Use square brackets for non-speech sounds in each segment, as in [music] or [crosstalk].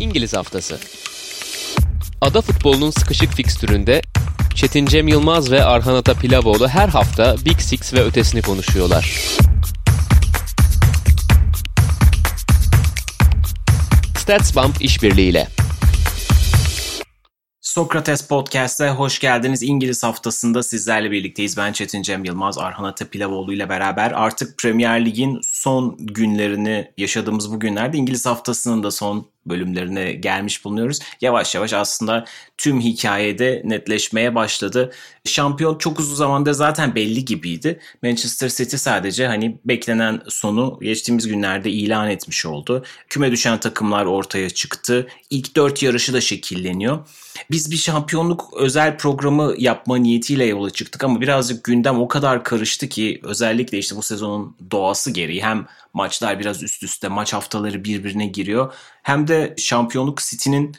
İngiliz Haftası. Ada futbolunun sıkışık fikstüründe Çetin Cem Yılmaz ve Arhan Ata Pilavoğlu her hafta Big Six ve ötesini konuşuyorlar. StatsBomb işbirliğiyle. Sokrates Podcast'e hoş geldiniz. İngiliz haftasında sizlerle birlikteyiz. Ben Çetin Cem Yılmaz, Arhan Ata Pilavoğlu ile beraber artık Premier Lig'in son günlerini yaşadığımız bu günlerde İngiliz haftasının da son bölümlerine gelmiş bulunuyoruz. Yavaş yavaş aslında tüm hikayede netleşmeye başladı. Şampiyon çok uzun zamanda zaten belli gibiydi. Manchester City sadece hani beklenen sonu geçtiğimiz günlerde ilan etmiş oldu. Küme düşen takımlar ortaya çıktı. İlk dört yarışı da şekilleniyor. Biz bir şampiyonluk özel programı yapma niyetiyle yola çıktık ama birazcık gündem o kadar karıştı ki özellikle işte bu sezonun doğası gereği hem maçlar biraz üst üste maç haftaları birbirine giriyor hem de şampiyonluk City'nin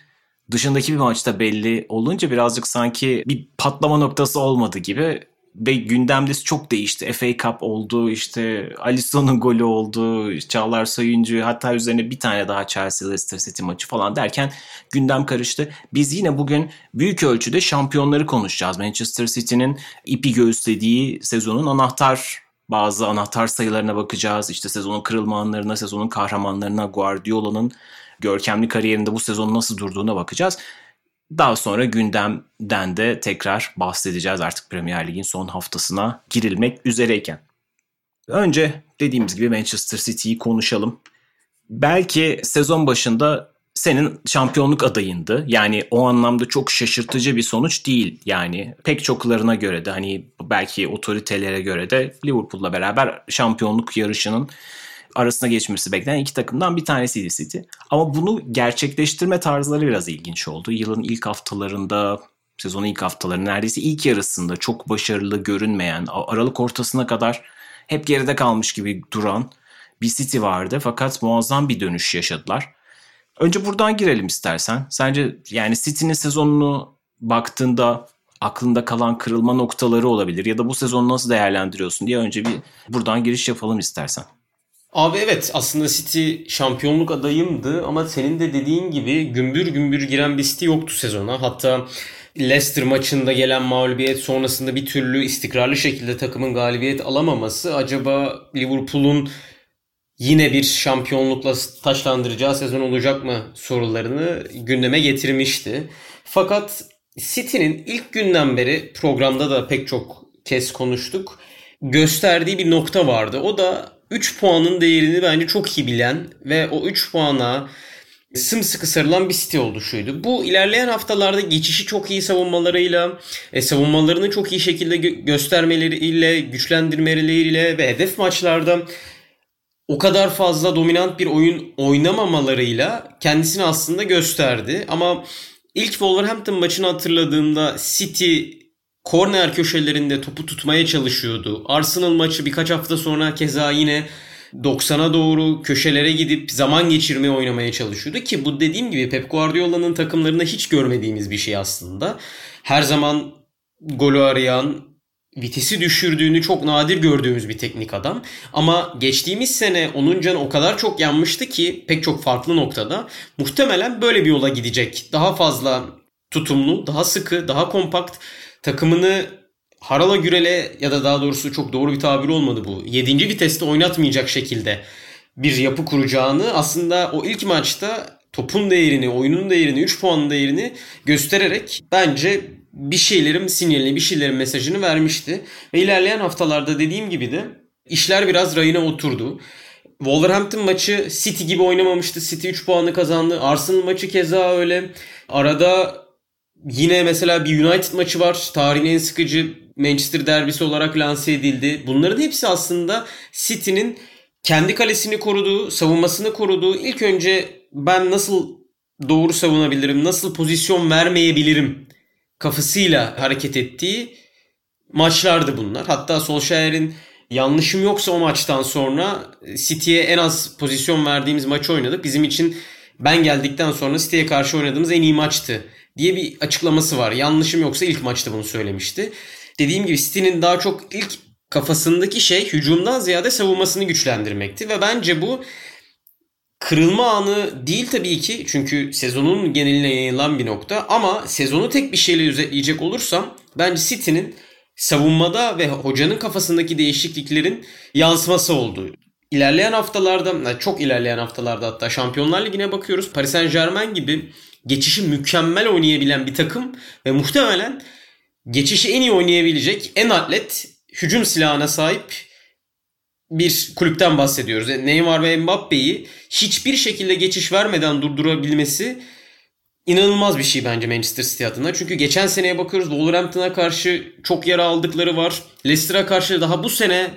dışındaki bir maçta belli olunca birazcık sanki bir patlama noktası olmadı gibi ve gündemde çok değişti. FA Cup oldu, işte Alisson'un golü oldu, Çağlar Soyuncu hatta üzerine bir tane daha Chelsea Leicester City maçı falan derken gündem karıştı. Biz yine bugün büyük ölçüde şampiyonları konuşacağız. Manchester City'nin ipi göğüslediği sezonun anahtar bazı anahtar sayılarına bakacağız. İşte sezonun kırılma anlarına, sezonun kahramanlarına, Guardiola'nın görkemli kariyerinde bu sezon nasıl durduğuna bakacağız. Daha sonra gündemden de tekrar bahsedeceğiz artık Premier Lig'in son haftasına girilmek üzereyken. Önce dediğimiz gibi Manchester City'yi konuşalım. Belki sezon başında senin şampiyonluk adayındı. Yani o anlamda çok şaşırtıcı bir sonuç değil. Yani pek çoklarına göre de hani belki otoritelere göre de Liverpool'la beraber şampiyonluk yarışının arasına geçmesi beklenen iki takımdan bir tanesiydi City. Ama bunu gerçekleştirme tarzları biraz ilginç oldu. Yılın ilk haftalarında sezonun ilk haftaları neredeyse ilk yarısında çok başarılı görünmeyen Aralık ortasına kadar hep geride kalmış gibi duran bir City vardı fakat muazzam bir dönüş yaşadılar. Önce buradan girelim istersen. Sence yani City'nin sezonunu baktığında aklında kalan kırılma noktaları olabilir ya da bu sezonu nasıl değerlendiriyorsun diye önce bir buradan giriş yapalım istersen. Abi evet aslında City şampiyonluk adayımdı ama senin de dediğin gibi gümbür gümbür giren bir City yoktu sezona. Hatta Leicester maçında gelen mağlubiyet sonrasında bir türlü istikrarlı şekilde takımın galibiyet alamaması acaba Liverpool'un yine bir şampiyonlukla taşlandıracağı sezon olacak mı sorularını gündeme getirmişti. Fakat City'nin ilk günden beri programda da pek çok kez konuştuk. Gösterdiği bir nokta vardı. O da 3 puanın değerini bence çok iyi bilen ve o 3 puana sımsıkı sarılan bir City oluşuydu. Bu ilerleyen haftalarda geçişi çok iyi savunmalarıyla, e, savunmalarını çok iyi şekilde gö- göstermeleriyle, güçlendirmeleriyle ve hedef maçlarda o kadar fazla dominant bir oyun oynamamalarıyla kendisini aslında gösterdi. Ama ilk Wolverhampton maçını hatırladığımda City korner köşelerinde topu tutmaya çalışıyordu. Arsenal maçı birkaç hafta sonra keza yine 90'a doğru köşelere gidip zaman geçirmeye oynamaya çalışıyordu ki bu dediğim gibi Pep Guardiola'nın takımlarında hiç görmediğimiz bir şey aslında. Her zaman golü arayan, vitesi düşürdüğünü çok nadir gördüğümüz bir teknik adam. Ama geçtiğimiz sene onun canı o kadar çok yanmıştı ki pek çok farklı noktada muhtemelen böyle bir yola gidecek. Daha fazla tutumlu, daha sıkı, daha kompakt takımını harala gürele ya da daha doğrusu çok doğru bir tabir olmadı bu. 7. viteste oynatmayacak şekilde bir yapı kuracağını aslında o ilk maçta topun değerini, oyunun değerini, 3 puanın değerini göstererek bence bir şeylerin sinyalini, bir şeylerin mesajını vermişti. Ve ilerleyen haftalarda dediğim gibi de işler biraz rayına oturdu. Wolverhampton maçı City gibi oynamamıştı. City 3 puanı kazandı. Arsenal maçı keza öyle. Arada yine mesela bir United maçı var. Tarihin en sıkıcı Manchester derbisi olarak lanse edildi. Bunların hepsi aslında City'nin kendi kalesini koruduğu, savunmasını koruduğu, ilk önce ben nasıl doğru savunabilirim, nasıl pozisyon vermeyebilirim kafasıyla hareket ettiği maçlardı bunlar. Hatta Solskjaer'in yanlışım yoksa o maçtan sonra City'ye en az pozisyon verdiğimiz maçı oynadık. Bizim için ben geldikten sonra City'ye karşı oynadığımız en iyi maçtı diye bir açıklaması var. Yanlışım yoksa ilk maçta bunu söylemişti. Dediğim gibi City'nin daha çok ilk kafasındaki şey hücumdan ziyade savunmasını güçlendirmekti ve bence bu kırılma anı değil tabii ki çünkü sezonun geneline yayılan bir nokta ama sezonu tek bir şeyle özetleyecek olursam bence City'nin savunmada ve hocanın kafasındaki değişikliklerin yansıması oldu. İlerleyen haftalarda, çok ilerleyen haftalarda hatta Şampiyonlar Ligi'ne bakıyoruz. Paris Saint Germain gibi geçişi mükemmel oynayabilen bir takım ve muhtemelen geçişi en iyi oynayabilecek en atlet hücum silahına sahip bir kulüpten bahsediyoruz. Neymar ve Mbappe'yi hiçbir şekilde geçiş vermeden durdurabilmesi inanılmaz bir şey bence Manchester City adına. Çünkü geçen seneye bakıyoruz Wolverhampton'a karşı çok yara aldıkları var. Leicester'a karşı daha bu sene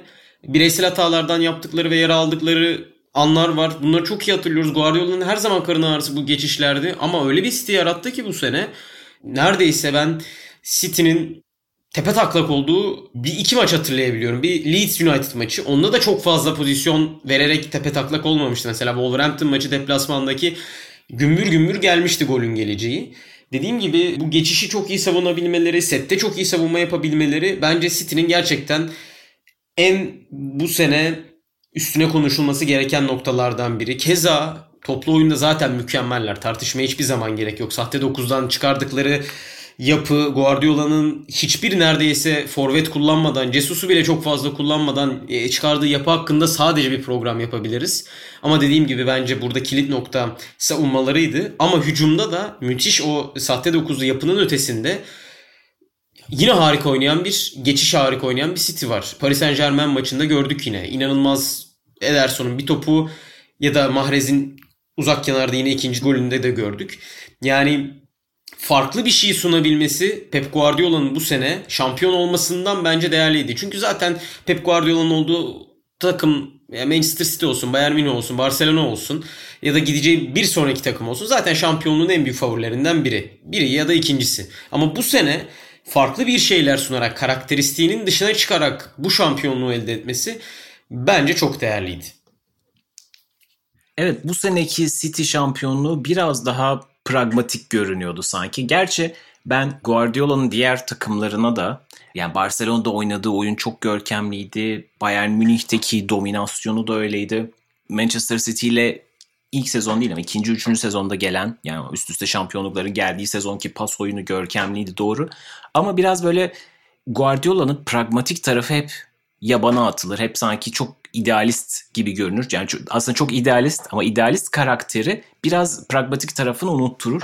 bireysel hatalardan yaptıkları ve yara aldıkları anlar var. Bunları çok iyi hatırlıyoruz. Guardiola'nın her zaman karın ağrısı bu geçişlerdi. Ama öyle bir City yarattı ki bu sene. Neredeyse ben City'nin tepe taklak olduğu bir iki maç hatırlayabiliyorum. Bir Leeds United maçı. Onda da çok fazla pozisyon vererek tepe taklak olmamıştı. Mesela Wolverhampton maçı deplasmandaki gümbür gümbür gelmişti golün geleceği. Dediğim gibi bu geçişi çok iyi savunabilmeleri, sette çok iyi savunma yapabilmeleri bence City'nin gerçekten en bu sene üstüne konuşulması gereken noktalardan biri. Keza toplu oyunda zaten mükemmeller. Tartışmaya hiçbir zaman gerek yok. Sahte 9'dan çıkardıkları yapı, Guardiola'nın hiçbir neredeyse forvet kullanmadan, Cesus'u bile çok fazla kullanmadan e, çıkardığı yapı hakkında sadece bir program yapabiliriz. Ama dediğim gibi bence burada kilit nokta savunmalarıydı. Ama hücumda da müthiş o sahte dokuzlu yapının ötesinde yine harika oynayan bir, geçiş harika oynayan bir City var. Paris Saint Germain maçında gördük yine. İnanılmaz Ederson'un bir topu ya da Mahrez'in uzak kenarda yine ikinci golünde de gördük. Yani farklı bir şey sunabilmesi Pep Guardiola'nın bu sene şampiyon olmasından bence değerliydi. Çünkü zaten Pep Guardiola'nın olduğu takım Manchester City olsun, Bayern Münih olsun, Barcelona olsun ya da gideceği bir sonraki takım olsun zaten şampiyonluğun en büyük favorilerinden biri. Biri ya da ikincisi. Ama bu sene farklı bir şeyler sunarak, karakteristiğinin dışına çıkarak bu şampiyonluğu elde etmesi bence çok değerliydi. Evet bu seneki City şampiyonluğu biraz daha pragmatik görünüyordu sanki. Gerçi ben Guardiola'nın diğer takımlarına da yani Barcelona'da oynadığı oyun çok görkemliydi. Bayern Münih'teki dominasyonu da öyleydi. Manchester City ile ilk sezon değil ama ikinci, üçüncü sezonda gelen yani üst üste şampiyonlukların geldiği sezonki pas oyunu görkemliydi doğru. Ama biraz böyle Guardiola'nın pragmatik tarafı hep yabana atılır. Hep sanki çok idealist gibi görünür. Yani aslında çok idealist ama idealist karakteri biraz pragmatik tarafını unutturur.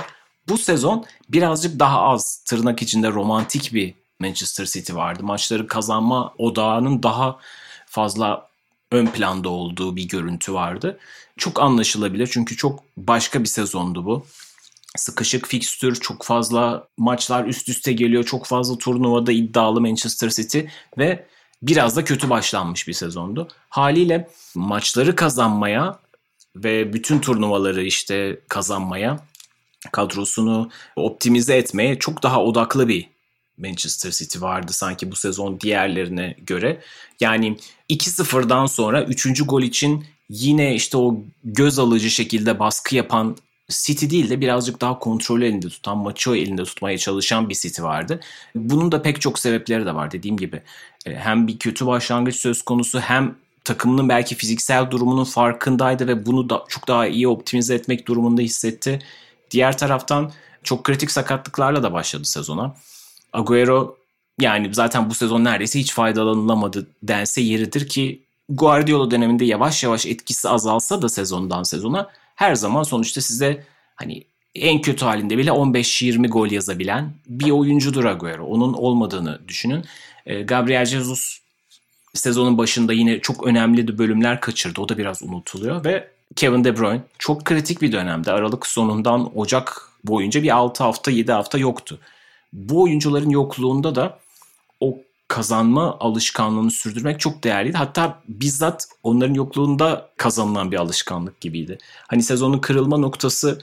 Bu sezon birazcık daha az tırnak içinde romantik bir Manchester City vardı. Maçları kazanma odağının daha fazla ön planda olduğu bir görüntü vardı. Çok anlaşılabilir çünkü çok başka bir sezondu bu. Sıkışık fikstür, çok fazla maçlar üst üste geliyor. Çok fazla turnuvada iddialı Manchester City ve biraz da kötü başlanmış bir sezondu. Haliyle maçları kazanmaya ve bütün turnuvaları işte kazanmaya, kadrosunu optimize etmeye çok daha odaklı bir Manchester City vardı sanki bu sezon diğerlerine göre. Yani 2-0'dan sonra 3. gol için yine işte o göz alıcı şekilde baskı yapan City değil de birazcık daha kontrolü elinde tutan, maçı elinde tutmaya çalışan bir City vardı. Bunun da pek çok sebepleri de var dediğim gibi. E, hem bir kötü başlangıç söz konusu hem takımının belki fiziksel durumunun farkındaydı ve bunu da çok daha iyi optimize etmek durumunda hissetti. Diğer taraftan çok kritik sakatlıklarla da başladı sezona. Agüero yani zaten bu sezon neredeyse hiç faydalanılamadı dense yeridir ki Guardiola döneminde yavaş yavaş etkisi azalsa da sezondan sezona her zaman sonuçta size hani en kötü halinde bile 15-20 gol yazabilen bir oyuncudur Agüero. Onun olmadığını düşünün. E, Gabriel Jesus sezonun başında yine çok önemli bölümler kaçırdı. O da biraz unutuluyor ve Kevin De Bruyne çok kritik bir dönemde Aralık sonundan Ocak boyunca bir 6 hafta 7 hafta yoktu. Bu oyuncuların yokluğunda da o kazanma alışkanlığını sürdürmek çok değerliydi. Hatta bizzat onların yokluğunda kazanılan bir alışkanlık gibiydi. Hani sezonun kırılma noktası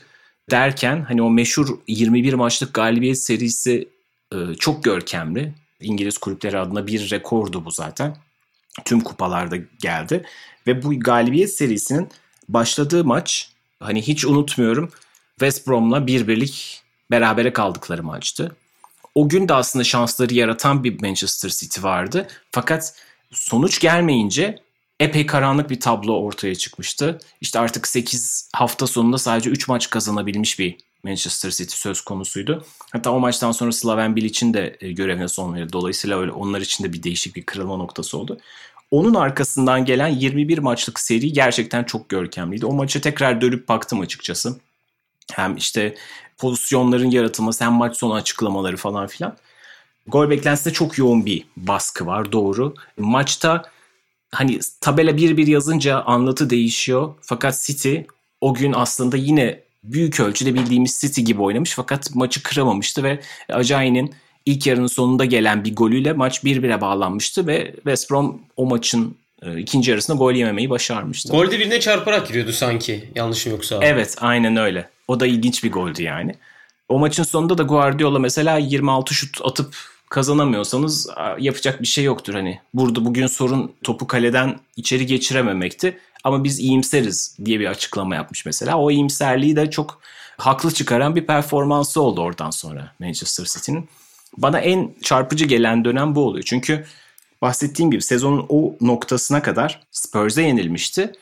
derken hani o meşhur 21 maçlık galibiyet serisi e, çok görkemli. İngiliz kulüpleri adına bir rekordu bu zaten. Tüm kupalarda geldi ve bu galibiyet serisinin başladığı maç hani hiç unutmuyorum West Brom'la bir birlik berabere kaldıkları maçtı. O gün de aslında şansları yaratan bir Manchester City vardı. Fakat sonuç gelmeyince epey karanlık bir tablo ortaya çıkmıştı. İşte artık 8 hafta sonunda sadece 3 maç kazanabilmiş bir Manchester City söz konusuydu. Hatta o maçtan sonra Slaven Bilic'in de e, görevine son verildi. Dolayısıyla öyle onlar için de bir değişik bir kırılma noktası oldu. Onun arkasından gelen 21 maçlık seri gerçekten çok görkemliydi. O maça tekrar dönüp baktım açıkçası. Hem işte pozisyonların yaratılması hem maç sonu açıklamaları falan filan. Gol beklentisinde çok yoğun bir baskı var doğru. Maçta hani tabela 1-1 yazınca anlatı değişiyor. Fakat City o gün aslında yine büyük ölçüde bildiğimiz City gibi oynamış fakat maçı kıramamıştı ve Ajayi'nin ilk yarının sonunda gelen bir golüyle maç 1-1'e bağlanmıştı ve West Brom o maçın e, ikinci yarısında gol yememeyi başarmıştı. Golde birine çarparak giriyordu sanki yanlışım yoksa. Evet aynen öyle. O da ilginç bir goldü yani. O maçın sonunda da Guardiola mesela 26 şut atıp kazanamıyorsanız yapacak bir şey yoktur hani. Burada bugün sorun topu kaleden içeri geçirememekti ama biz iyimseriz diye bir açıklama yapmış mesela. O iyimserliği de çok haklı çıkaran bir performansı oldu oradan sonra Manchester City'nin. Bana en çarpıcı gelen dönem bu oluyor. Çünkü bahsettiğim gibi sezonun o noktasına kadar Spurs'e yenilmişti.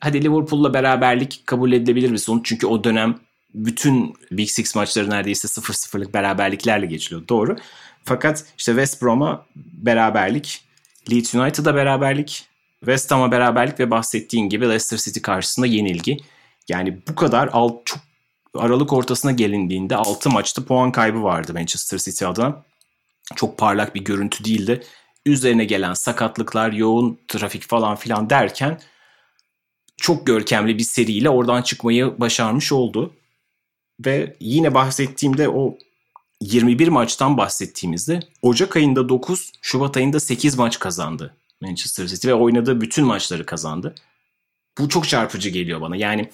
Hadi Liverpool'la beraberlik kabul edilebilir bir sonuç. Çünkü o dönem bütün Big Six maçları neredeyse 0-0'lık beraberliklerle geçiliyor. Doğru. Fakat işte West Brom'a beraberlik, Leeds United'a beraberlik, West Ham'a beraberlik ve bahsettiğin gibi Leicester City karşısında yenilgi. Yani bu kadar alt, çok Aralık ortasına gelindiğinde 6 maçta puan kaybı vardı Manchester City adına. Çok parlak bir görüntü değildi. Üzerine gelen sakatlıklar, yoğun trafik falan filan derken çok görkemli bir seriyle oradan çıkmayı başarmış oldu. Ve yine bahsettiğimde o 21 maçtan bahsettiğimizde Ocak ayında 9, Şubat ayında 8 maç kazandı Manchester City ve oynadığı bütün maçları kazandı. Bu çok çarpıcı geliyor bana. Yani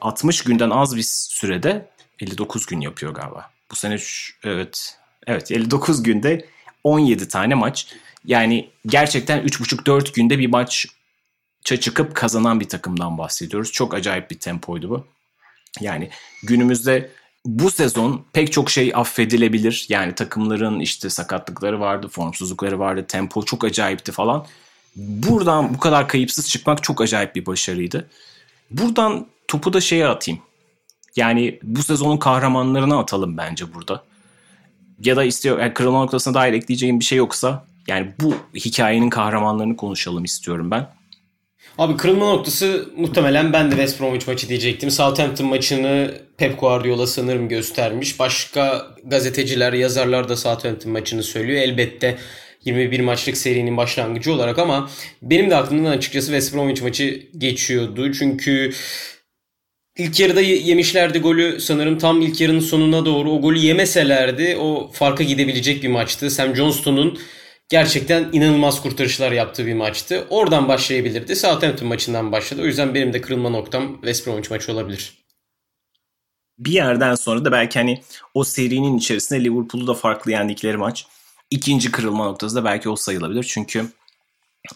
60 günden az bir sürede 59 gün yapıyor galiba. Bu sene evet evet 59 günde 17 tane maç. Yani gerçekten 3,5-4 günde bir maç çıkıp kazanan bir takımdan bahsediyoruz. Çok acayip bir tempoydu bu. Yani günümüzde bu sezon pek çok şey affedilebilir. Yani takımların işte sakatlıkları vardı, formsuzlukları vardı, tempo çok acayipti falan. Buradan bu kadar kayıpsız çıkmak çok acayip bir başarıydı. Buradan topu da şeye atayım. Yani bu sezonun kahramanlarına atalım bence burada. Ya da istiyor yani kırılma noktasına dair ekleyeceğim bir şey yoksa yani bu hikayenin kahramanlarını konuşalım istiyorum ben. Abi kırılma noktası muhtemelen ben de West Bromwich maçı diyecektim. Southampton maçını Pep Guardiola sanırım göstermiş. Başka gazeteciler, yazarlar da Southampton maçını söylüyor. Elbette 21 maçlık serinin başlangıcı olarak ama benim de aklımdan açıkçası West Bromwich maçı geçiyordu. Çünkü ilk yarıda yemişlerdi golü sanırım tam ilk yarının sonuna doğru o golü yemeselerdi o farka gidebilecek bir maçtı. Sam Johnston'un gerçekten inanılmaz kurtarışlar yaptığı bir maçtı. Oradan başlayabilirdi. Southampton maçından başladı. O yüzden benim de kırılma noktam West Bromwich maçı olabilir. Bir yerden sonra da belki hani o serinin içerisinde Liverpool'u da farklı yendikleri maç. İkinci kırılma noktası da belki o sayılabilir. Çünkü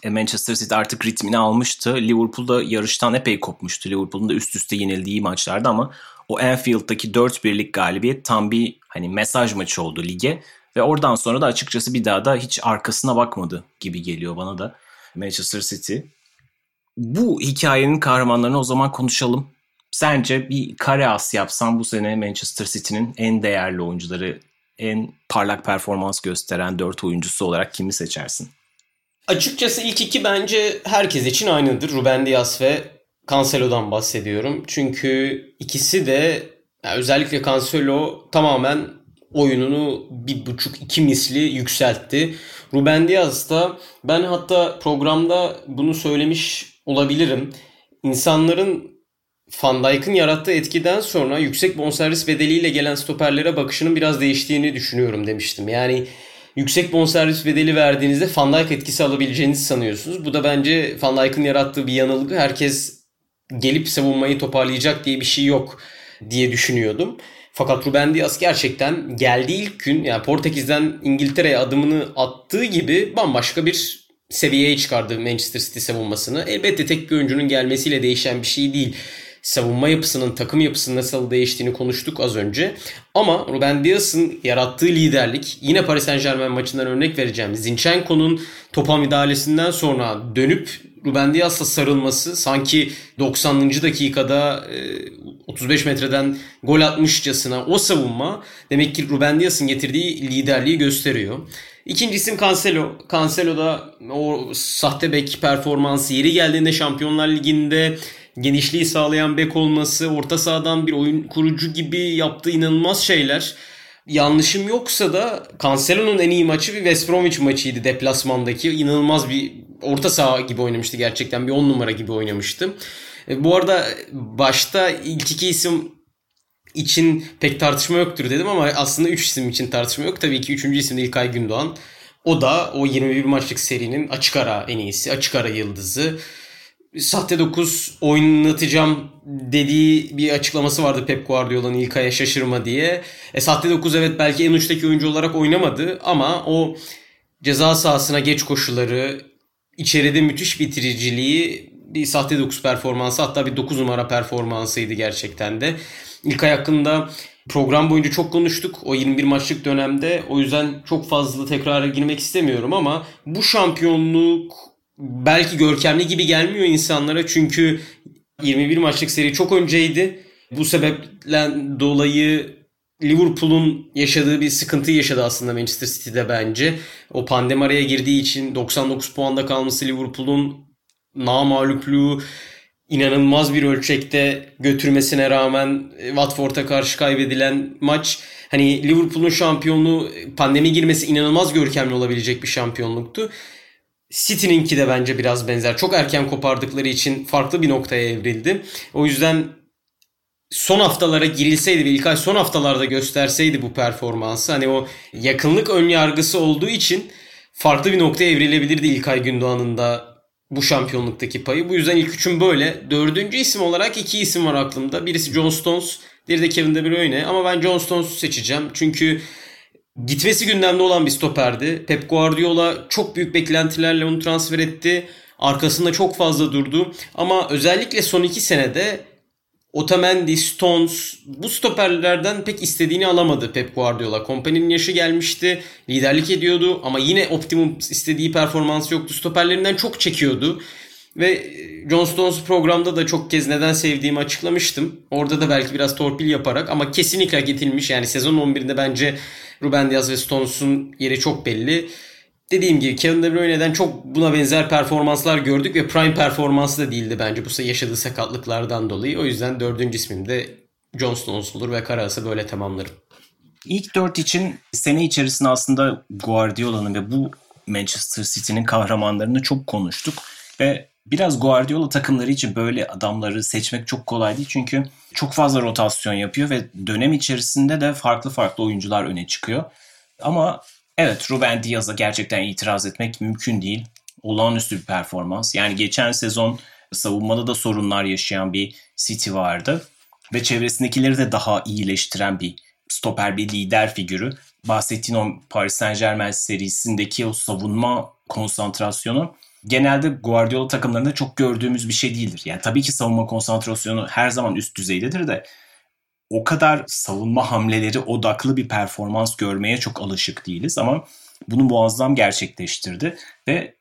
e, Manchester City artık ritmini almıştı. Liverpool'da yarıştan epey kopmuştu. Liverpool'un da üst üste yenildiği maçlarda ama o Anfield'daki 4-1'lik galibiyet tam bir hani mesaj maçı oldu lige. Ve oradan sonra da açıkçası bir daha da hiç arkasına bakmadı gibi geliyor bana da Manchester City. Bu hikayenin kahramanlarını o zaman konuşalım. Sence bir kare as yapsam bu sene Manchester City'nin en değerli oyuncuları, en parlak performans gösteren dört oyuncusu olarak kimi seçersin? Açıkçası ilk iki bence herkes için aynıdır. Ruben Dias ve Cancelo'dan bahsediyorum. Çünkü ikisi de yani özellikle Cancelo tamamen oyununu bir buçuk iki misli yükseltti. Ruben Diaz da ben hatta programda bunu söylemiş olabilirim. İnsanların Van Dijk'ın yarattığı etkiden sonra yüksek bonservis bedeliyle gelen stoperlere bakışının biraz değiştiğini düşünüyorum demiştim. Yani yüksek bonservis bedeli verdiğinizde Van Dijk etkisi alabileceğinizi sanıyorsunuz. Bu da bence Van Dijk'ın yarattığı bir yanılgı. Herkes gelip savunmayı toparlayacak diye bir şey yok diye düşünüyordum. Fakat Ruben Dias gerçekten geldiği ilk gün yani Portekiz'den İngiltere'ye adımını attığı gibi bambaşka bir seviyeye çıkardı Manchester City savunmasını. Elbette tek bir oyuncunun gelmesiyle değişen bir şey değil. Savunma yapısının, takım yapısının nasıl değiştiğini konuştuk az önce. Ama Ruben Dias'ın yarattığı liderlik, yine Paris Saint Germain maçından örnek vereceğim. Zinchenko'nun topa müdahalesinden sonra dönüp Ruben Dias'la sarılması sanki 90. dakikada 35 metreden gol atmışçasına o savunma demek ki Ruben Dias'ın getirdiği liderliği gösteriyor. İkinci isim Cancelo. Cancelo da o sahte bek performansı yeri geldiğinde Şampiyonlar Ligi'nde genişliği sağlayan bek olması, orta sahadan bir oyun kurucu gibi yaptığı inanılmaz şeyler. Yanlışım yoksa da Cancelo'nun en iyi maçı bir West Bromwich maçıydı deplasmandaki. İnanılmaz bir orta saha gibi oynamıştı gerçekten. Bir 10 numara gibi oynamıştı. E, bu arada başta ilk iki isim için pek tartışma yoktur dedim ama aslında 3 isim için tartışma yok. Tabii ki 3. isim de İlkay Gündoğan. O da o 21 maçlık serinin açık ara en iyisi, açık ara yıldızı. Sahte 9 oynatacağım dediği bir açıklaması vardı Pep Guardiola'nın İlkay'a şaşırma diye. E, sahte 9 evet belki en uçtaki oyuncu olarak oynamadı ama o ceza sahasına geç koşuları, içeride müthiş bitiriciliği bir sahte 9 performansı hatta bir 9 numara performansıydı gerçekten de. İlkay hakkında program boyunca çok konuştuk o 21 maçlık dönemde. O yüzden çok fazla tekrara girmek istemiyorum ama bu şampiyonluk belki görkemli gibi gelmiyor insanlara çünkü 21 maçlık seri çok önceydi. Bu sebeple dolayı Liverpool'un yaşadığı bir sıkıntı yaşadı aslında Manchester City'de bence. O pandemi araya girdiği için 99 puanda kalması Liverpool'un namalupliği inanılmaz bir ölçekte götürmesine rağmen e, Watford'a karşı kaybedilen maç hani Liverpool'un şampiyonluğu pandemi girmesi inanılmaz görkemli olabilecek bir şampiyonluktu. City'ninki de bence biraz benzer. Çok erken kopardıkları için farklı bir noktaya evrildi. O yüzden son haftalara girilseydi ve İlkay son haftalarda gösterseydi bu performansı hani o yakınlık ön yargısı olduğu için farklı bir noktaya evrilebilirdi İlkay Gündoğan'ın da bu şampiyonluktaki payı. Bu yüzden ilk üçüm böyle. Dördüncü isim olarak iki isim var aklımda. Birisi John Stones, diğeri de Kevin De Bruyne. Ama ben John Stones'u seçeceğim. Çünkü gitmesi gündemde olan bir stoperdi. Pep Guardiola çok büyük beklentilerle onu transfer etti. Arkasında çok fazla durdu. Ama özellikle son iki senede Otamendi, Stones bu stoperlerden pek istediğini alamadı Pep Guardiola. Kompany'nin yaşı gelmişti. Liderlik ediyordu ama yine optimum istediği performans yoktu. Stoperlerinden çok çekiyordu. Ve John Stones programda da çok kez neden sevdiğimi açıklamıştım. Orada da belki biraz torpil yaparak ama kesinlikle hak edilmiş. Yani sezon 11'inde bence Ruben Diaz ve Stones'un yeri çok belli dediğim gibi Kevin De Bruyne'den çok buna benzer performanslar gördük ve prime performansı da değildi bence bu yaşadığı sakatlıklardan dolayı. O yüzden dördüncü ismim de John Stones olur ve Karas'ı böyle tamamlarım. İlk dört için sene içerisinde aslında Guardiola'nın ve bu Manchester City'nin kahramanlarını çok konuştuk ve biraz Guardiola takımları için böyle adamları seçmek çok kolay değil çünkü çok fazla rotasyon yapıyor ve dönem içerisinde de farklı farklı oyuncular öne çıkıyor. Ama Evet Ruben Diaz'a gerçekten itiraz etmek mümkün değil. Olağanüstü bir performans. Yani geçen sezon savunmada da sorunlar yaşayan bir City vardı. Ve çevresindekileri de daha iyileştiren bir stoper, bir lider figürü. Bahsettiğin o Paris Saint Germain serisindeki o savunma konsantrasyonu genelde Guardiola takımlarında çok gördüğümüz bir şey değildir. Yani tabii ki savunma konsantrasyonu her zaman üst düzeydedir de o kadar savunma hamleleri odaklı bir performans görmeye çok alışık değiliz ama bunu muazzam gerçekleştirdi ve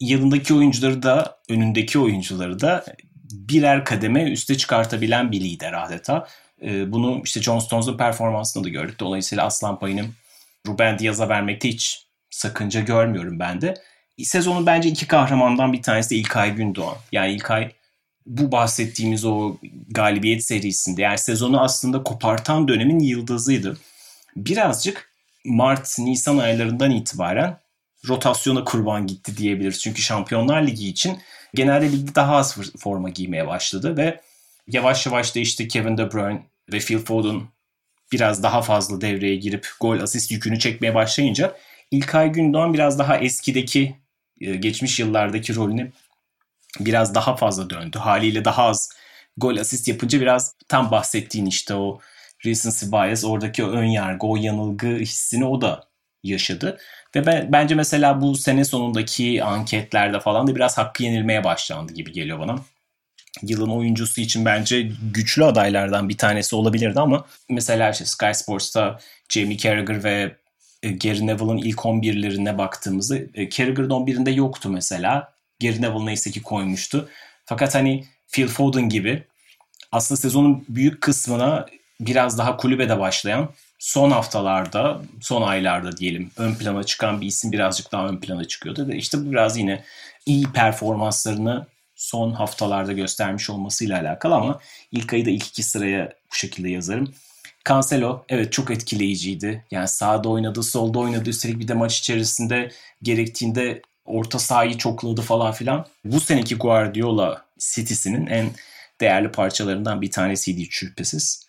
yanındaki oyuncuları da önündeki oyuncuları da birer kademe üste çıkartabilen bir lider adeta. Ee, bunu işte John Stones'un performansında da gördük. Dolayısıyla aslan payını Ruben Diaz'a vermekte hiç sakınca görmüyorum ben de. Sezonun bence iki kahramandan bir tanesi de İlkay Gündoğan. Yani İlkay bu bahsettiğimiz o galibiyet serisinde yani sezonu aslında kopartan dönemin yıldızıydı. Birazcık Mart-Nisan aylarından itibaren rotasyona kurban gitti diyebiliriz. Çünkü Şampiyonlar Ligi için genelde ligde daha az forma giymeye başladı ve yavaş yavaş da işte Kevin De Bruyne ve Phil Foden biraz daha fazla devreye girip gol asist yükünü çekmeye başlayınca İlkay Gündoğan biraz daha eskideki e, geçmiş yıllardaki rolünü biraz daha fazla döndü. Haliyle daha az gol asist yapınca biraz tam bahsettiğin işte o recency bias oradaki ön yargı, o yanılgı hissini o da yaşadı. Ve ben, bence mesela bu sene sonundaki anketlerde falan da biraz hakkı yenilmeye başlandı gibi geliyor bana. Yılın oyuncusu için bence güçlü adaylardan bir tanesi olabilirdi ama mesela işte Sky Sports'ta Jamie Carragher ve e, Gary Neville'ın ilk 11'lerine baktığımızda e, Carragher'ın 11'inde yoktu mesela. Gary Neville neyse koymuştu. Fakat hani Phil Foden gibi aslında sezonun büyük kısmına biraz daha kulübede başlayan son haftalarda, son aylarda diyelim ön plana çıkan bir isim birazcık daha ön plana çıkıyordu. Ve işte bu biraz yine iyi performanslarını son haftalarda göstermiş olmasıyla alakalı ama ilk ayı da ilk iki sıraya bu şekilde yazarım. Cancelo evet çok etkileyiciydi. Yani sağda oynadı, solda oynadı. Üstelik bir de maç içerisinde gerektiğinde orta sahayı çokladı falan filan. Bu seneki Guardiola City'sinin en değerli parçalarından bir tanesiydi hiç şüphesiz.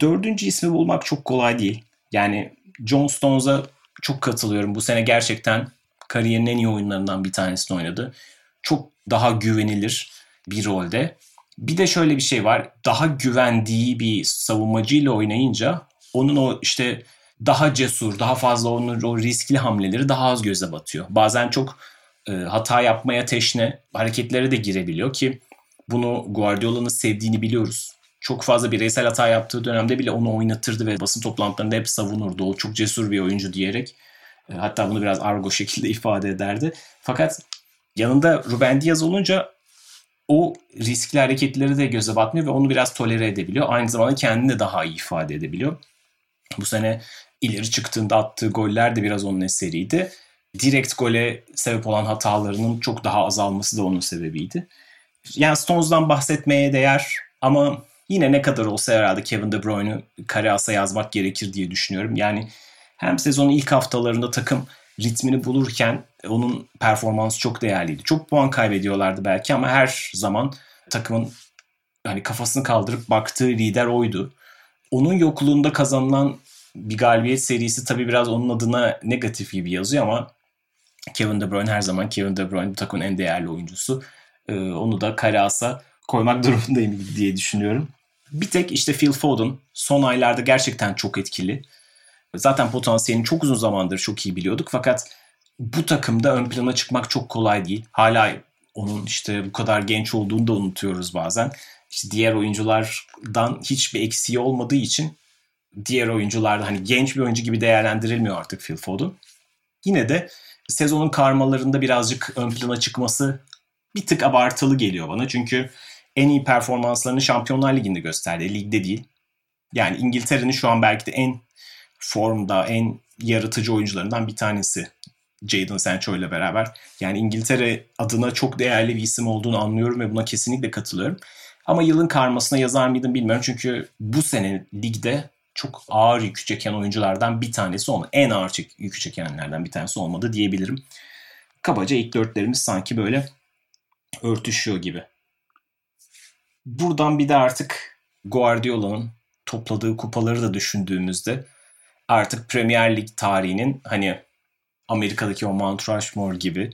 Dördüncü ismi bulmak çok kolay değil. Yani John Stones'a çok katılıyorum. Bu sene gerçekten kariyerinin en iyi oyunlarından bir tanesini oynadı. Çok daha güvenilir bir rolde. Bir de şöyle bir şey var. Daha güvendiği bir savunmacıyla oynayınca onun o işte daha cesur, daha fazla onun o riskli hamleleri daha az göze batıyor. Bazen çok e, hata yapmaya teşne hareketlere de girebiliyor ki bunu Guardiola'nın sevdiğini biliyoruz. Çok fazla bireysel hata yaptığı dönemde bile onu oynatırdı ve basın toplantılarında hep savunurdu. O çok cesur bir oyuncu diyerek. E, hatta bunu biraz argo [laughs] şekilde ifade ederdi. Fakat yanında Ruben Diaz olunca o riskli hareketleri de göze batmıyor ve onu biraz tolere edebiliyor. Aynı zamanda kendini de daha iyi ifade edebiliyor. Bu sene ileri çıktığında attığı goller de biraz onun eseriydi. Direkt gole sebep olan hatalarının çok daha azalması da onun sebebiydi. Yani Stones'dan bahsetmeye değer ama yine ne kadar olsa herhalde Kevin De Bruyne'ü kare asa yazmak gerekir diye düşünüyorum. Yani hem sezonun ilk haftalarında takım ritmini bulurken onun performansı çok değerliydi. Çok puan kaybediyorlardı belki ama her zaman takımın hani kafasını kaldırıp baktığı lider oydu. Onun yokluğunda kazanılan bir galibiyet serisi tabii biraz onun adına negatif gibi yazıyor ama Kevin De Bruyne her zaman Kevin De Bruyne bu takımın en değerli oyuncusu. Ee, onu da kare asa koymak [laughs] durumundayım diye düşünüyorum. Bir tek işte Phil Foden son aylarda gerçekten çok etkili. Zaten potansiyelini çok uzun zamandır çok iyi biliyorduk fakat bu takımda ön plana çıkmak çok kolay değil. Hala onun işte bu kadar genç olduğunu da unutuyoruz bazen. İşte diğer oyunculardan hiçbir eksiği olmadığı için diğer oyuncularda hani genç bir oyuncu gibi değerlendirilmiyor artık Phil Foden. Yine de sezonun karmalarında birazcık ön plana çıkması bir tık abartılı geliyor bana. Çünkü en iyi performanslarını Şampiyonlar Ligi'nde gösterdi. Ligde değil. Yani İngiltere'nin şu an belki de en formda, en yaratıcı oyuncularından bir tanesi. Jadon Sancho ile beraber. Yani İngiltere adına çok değerli bir isim olduğunu anlıyorum ve buna kesinlikle katılıyorum. Ama yılın karmasına yazar mıydım bilmiyorum. Çünkü bu sene ligde çok ağır yükü çeken oyunculardan bir tanesi olmadı. En ağır yükü çekenlerden bir tanesi olmadı diyebilirim. Kabaca ilk dörtlerimiz sanki böyle örtüşüyor gibi. Buradan bir de artık Guardiola'nın topladığı kupaları da düşündüğümüzde artık Premier Lig tarihinin hani Amerika'daki o Mount Rushmore gibi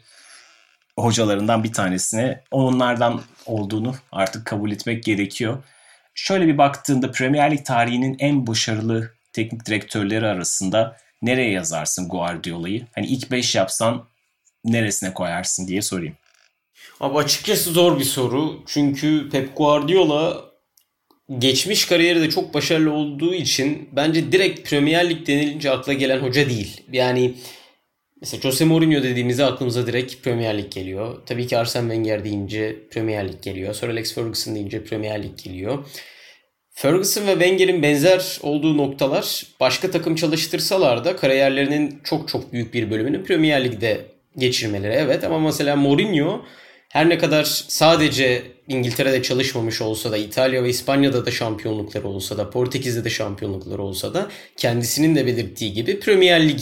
hocalarından bir tanesine onlardan olduğunu artık kabul etmek gerekiyor. Şöyle bir baktığında Premier Lig tarihinin en başarılı teknik direktörleri arasında nereye yazarsın Guardiola'yı? Hani ilk 5 yapsan neresine koyarsın diye sorayım. Abi açıkçası zor bir soru. Çünkü Pep Guardiola geçmiş kariyeri de çok başarılı olduğu için bence direkt Premier Lig denilince akla gelen hoca değil. Yani mesela Jose Mourinho dediğimizde aklımıza direkt Premier Lig geliyor. Tabii ki Arsene Wenger deyince Premier Lig geliyor. Sir Alex Ferguson deyince Premier Lig geliyor. Ferguson ve Wenger'in benzer olduğu noktalar başka takım çalıştırsalar da kariyerlerinin çok çok büyük bir bölümünü Premier Lig'de geçirmeleri. Evet ama mesela Mourinho her ne kadar sadece İngiltere'de çalışmamış olsa da İtalya ve İspanya'da da şampiyonlukları olsa da Portekiz'de de şampiyonlukları olsa da kendisinin de belirttiği gibi Premier Lig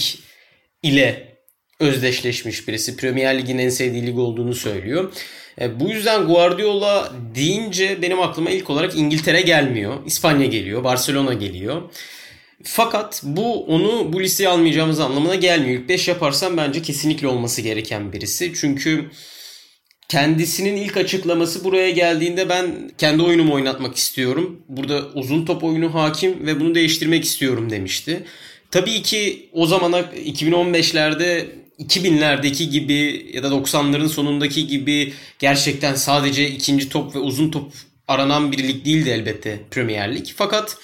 ile özdeşleşmiş birisi. Premier Lig'in en sevdiği lig olduğunu söylüyor. E, bu yüzden Guardiola deyince benim aklıma ilk olarak İngiltere gelmiyor. İspanya geliyor, Barcelona geliyor. Fakat bu onu bu listeye almayacağımız anlamına gelmiyor. İlk 5 yaparsam bence kesinlikle olması gereken birisi. Çünkü kendisinin ilk açıklaması buraya geldiğinde ben kendi oyunumu oynatmak istiyorum. Burada uzun top oyunu hakim ve bunu değiştirmek istiyorum demişti. Tabii ki o zamana 2015'lerde 2000'lerdeki gibi ya da 90'ların sonundaki gibi gerçekten sadece ikinci top ve uzun top aranan bir lig değildi elbette Premier Lig. Fakat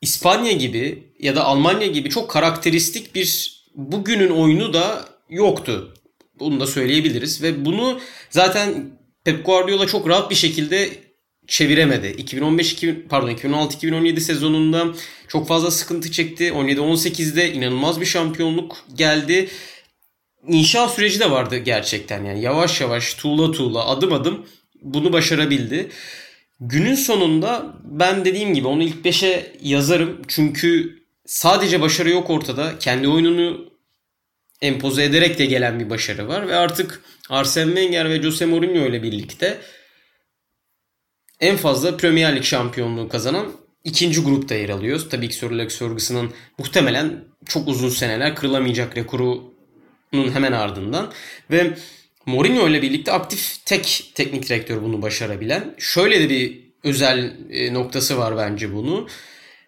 İspanya gibi ya da Almanya gibi çok karakteristik bir bugünün oyunu da yoktu Bunu da söyleyebiliriz ve bunu zaten Pep Guardiola çok rahat bir şekilde çeviremedi. 2015 2000, pardon 2016-2017 sezonunda çok fazla sıkıntı çekti. 17-18'de inanılmaz bir şampiyonluk geldi. İnşa süreci de vardı gerçekten yani yavaş yavaş tuğla tuğla adım adım bunu başarabildi. Günün sonunda ben dediğim gibi onu ilk 5'e yazarım. Çünkü sadece başarı yok ortada. Kendi oyununu empoze ederek de gelen bir başarı var. Ve artık Arsene Wenger ve Jose Mourinho ile birlikte en fazla Premier Lig şampiyonluğu kazanan ikinci grupta yer alıyoruz. Tabii ki Sir Alex Ferguson'ın muhtemelen çok uzun seneler kırılamayacak rekorunun hemen ardından. Ve Mourinho ile birlikte aktif tek teknik direktör bunu başarabilen. Şöyle de bir özel e, noktası var bence bunu.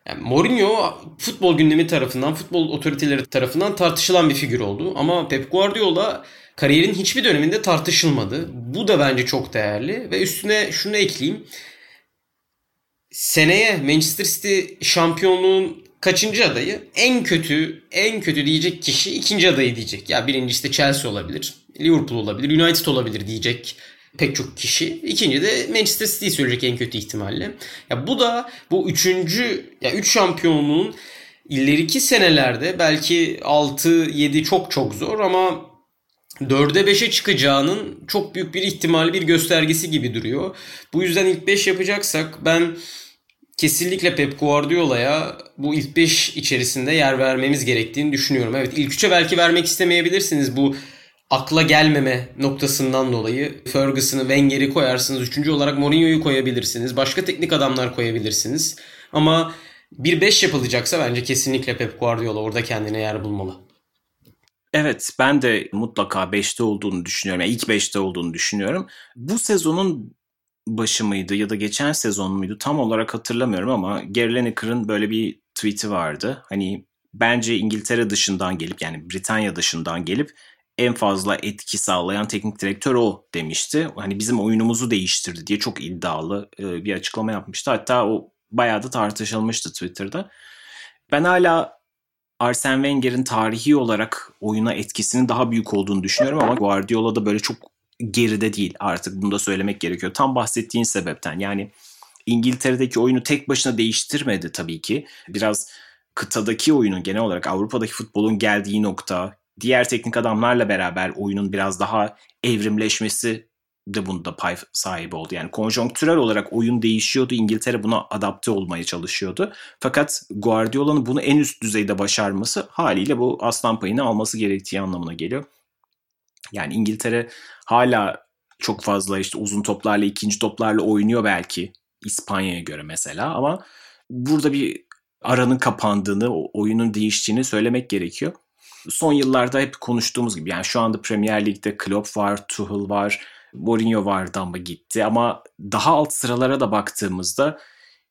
Yani Mourinho futbol gündemi tarafından, futbol otoriteleri tarafından tartışılan bir figür oldu. Ama Pep Guardiola kariyerin hiçbir döneminde tartışılmadı. Bu da bence çok değerli. Ve üstüne şunu ekleyeyim. Seneye Manchester City şampiyonluğun kaçıncı adayı? En kötü, en kötü diyecek kişi ikinci adayı diyecek. Ya birincisi de Chelsea olabilir. Liverpool olabilir, United olabilir diyecek pek çok kişi. İkinci de Manchester City söyleyecek en kötü ihtimalle. Ya bu da bu üçüncü ya üç şampiyonluğun ileriki senelerde belki 6-7 çok çok zor ama 4'e 5'e çıkacağının çok büyük bir ihtimal bir göstergesi gibi duruyor. Bu yüzden ilk 5 yapacaksak ben kesinlikle Pep Guardiola'ya bu ilk 5 içerisinde yer vermemiz gerektiğini düşünüyorum. Evet ilk 3'e belki vermek istemeyebilirsiniz bu akla gelmeme noktasından dolayı Ferguson'ı, Wenger'i koyarsınız. Üçüncü olarak Mourinho'yu koyabilirsiniz. Başka teknik adamlar koyabilirsiniz. Ama bir 5 yapılacaksa bence kesinlikle Pep Guardiola orada kendine yer bulmalı. Evet ben de mutlaka 5'te olduğunu düşünüyorum. Yani ilk 5'te olduğunu düşünüyorum. Bu sezonun başı mıydı ya da geçen sezon muydu tam olarak hatırlamıyorum ama Gary Lineker'ın böyle bir tweet'i vardı. Hani bence İngiltere dışından gelip yani Britanya dışından gelip en fazla etki sağlayan teknik direktör o demişti. Hani bizim oyunumuzu değiştirdi diye çok iddialı e, bir açıklama yapmıştı. Hatta o bayağı da tartışılmıştı Twitter'da. Ben hala Arsene Wenger'in tarihi olarak oyuna etkisinin daha büyük olduğunu düşünüyorum ama Guardiola da böyle çok geride değil artık bunu da söylemek gerekiyor. Tam bahsettiğin sebepten yani İngiltere'deki oyunu tek başına değiştirmedi tabii ki. Biraz kıtadaki oyunun genel olarak Avrupa'daki futbolun geldiği nokta, diğer teknik adamlarla beraber oyunun biraz daha evrimleşmesi de bunda pay sahibi oldu. Yani konjonktürel olarak oyun değişiyordu. İngiltere buna adapte olmaya çalışıyordu. Fakat Guardiola'nın bunu en üst düzeyde başarması haliyle bu aslan payını alması gerektiği anlamına geliyor. Yani İngiltere hala çok fazla işte uzun toplarla, ikinci toplarla oynuyor belki İspanya'ya göre mesela ama burada bir aranın kapandığını, oyunun değiştiğini söylemek gerekiyor. Son yıllarda hep konuştuğumuz gibi yani şu anda Premier Lig'de Klopp var, Tuchel var, Mourinho vardı ama gitti ama daha alt sıralara da baktığımızda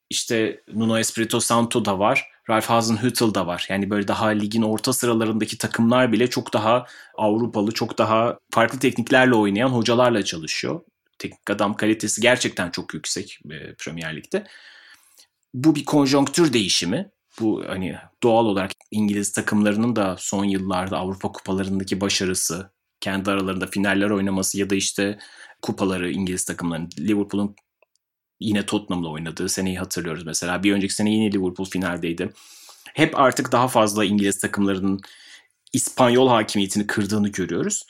işte Nuno Espirito Santo da var. Ralf Hasenhüttl da var. Yani böyle daha ligin orta sıralarındaki takımlar bile çok daha Avrupalı, çok daha farklı tekniklerle oynayan hocalarla çalışıyor. Teknik adam kalitesi gerçekten çok yüksek e, Premier Lig'de. Bu bir konjonktür değişimi. Bu hani doğal olarak İngiliz takımlarının da son yıllarda Avrupa kupalarındaki başarısı, kendi aralarında finaller oynaması ya da işte kupaları İngiliz takımlarının Liverpool'un yine Tottenham'la oynadığı seneyi hatırlıyoruz mesela. Bir önceki sene yine Liverpool finaldeydi. Hep artık daha fazla İngiliz takımlarının İspanyol hakimiyetini kırdığını görüyoruz.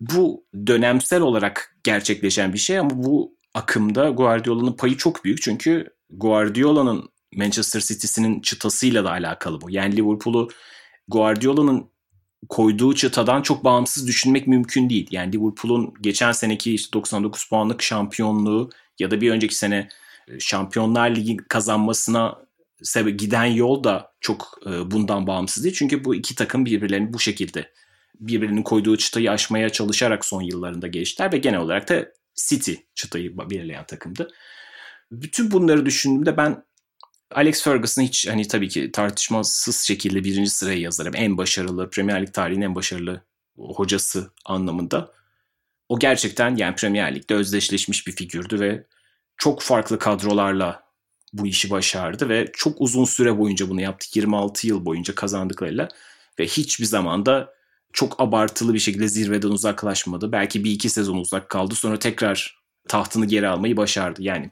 Bu dönemsel olarak gerçekleşen bir şey ama bu akımda Guardiola'nın payı çok büyük. Çünkü Guardiola'nın Manchester City'sinin çıtasıyla da alakalı bu. Yani Liverpool'u Guardiola'nın koyduğu çıtadan çok bağımsız düşünmek mümkün değil. Yani Liverpool'un geçen seneki işte 99 puanlık şampiyonluğu ya da bir önceki sene e, Şampiyonlar Ligi kazanmasına sebep giden yol da çok e, bundan bağımsız değil. Çünkü bu iki takım birbirlerini bu şekilde birbirinin koyduğu çıtayı aşmaya çalışarak son yıllarında geçtiler ve genel olarak da City çıtayı belirleyen takımdı. Bütün bunları düşündüğümde ben Alex Ferguson'ı hiç hani tabii ki tartışmasız şekilde birinci sıraya yazarım. En başarılı, Premier Lig tarihinin en başarılı hocası anlamında. O gerçekten yani Premier Lig'de özdeşleşmiş bir figürdü ve çok farklı kadrolarla bu işi başardı ve çok uzun süre boyunca bunu yaptı. 26 yıl boyunca kazandıklarıyla ve hiçbir zaman da çok abartılı bir şekilde zirveden uzaklaşmadı. Belki bir iki sezon uzak kaldı. Sonra tekrar tahtını geri almayı başardı. Yani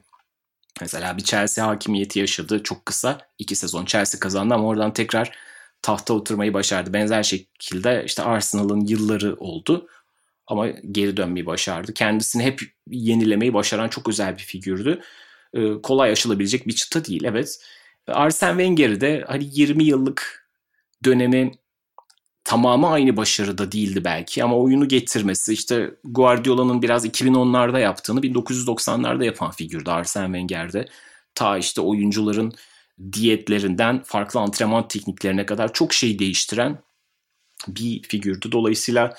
mesela bir Chelsea hakimiyeti yaşadı çok kısa. iki sezon Chelsea kazandı ama oradan tekrar tahta oturmayı başardı. Benzer şekilde işte Arsenal'ın yılları oldu ama geri dönmeyi başardı. Kendisini hep yenilemeyi başaran çok özel bir figürdü. Ee, kolay aşılabilecek bir çıta değil evet. Arsene Wenger'i de hani 20 yıllık dönemi tamamı aynı başarıda değildi belki ama oyunu getirmesi işte Guardiola'nın biraz 2010'larda yaptığını 1990'larda yapan figürdü Arsene Wenger'de. Ta işte oyuncuların diyetlerinden farklı antrenman tekniklerine kadar çok şey değiştiren bir figürdü. Dolayısıyla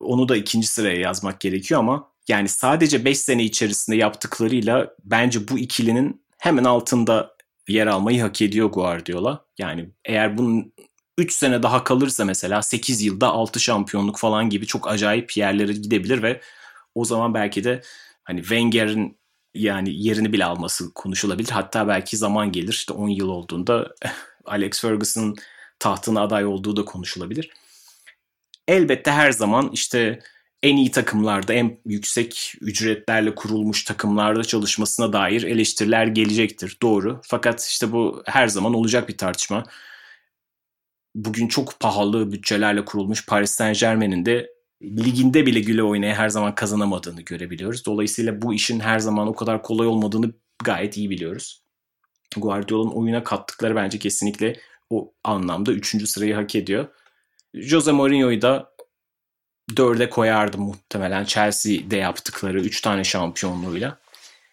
onu da ikinci sıraya yazmak gerekiyor ama yani sadece 5 sene içerisinde yaptıklarıyla bence bu ikilinin hemen altında yer almayı hak ediyor Guardiola. Yani eğer bunun 3 sene daha kalırsa mesela 8 yılda 6 şampiyonluk falan gibi çok acayip yerlere gidebilir ve o zaman belki de hani Wenger'in yani yerini bile alması konuşulabilir. Hatta belki zaman gelir işte 10 yıl olduğunda [laughs] Alex Ferguson tahtına aday olduğu da konuşulabilir. Elbette her zaman işte en iyi takımlarda, en yüksek ücretlerle kurulmuş takımlarda çalışmasına dair eleştiriler gelecektir. Doğru. Fakat işte bu her zaman olacak bir tartışma. Bugün çok pahalı bütçelerle kurulmuş Paris Saint Germain'in de liginde bile güle oynaya her zaman kazanamadığını görebiliyoruz. Dolayısıyla bu işin her zaman o kadar kolay olmadığını gayet iyi biliyoruz. Guardiola'nın oyuna kattıkları bence kesinlikle o anlamda 3. sırayı hak ediyor. Jose Mourinho'yu da dörde koyardım muhtemelen Chelsea'de yaptıkları 3 tane şampiyonluğuyla.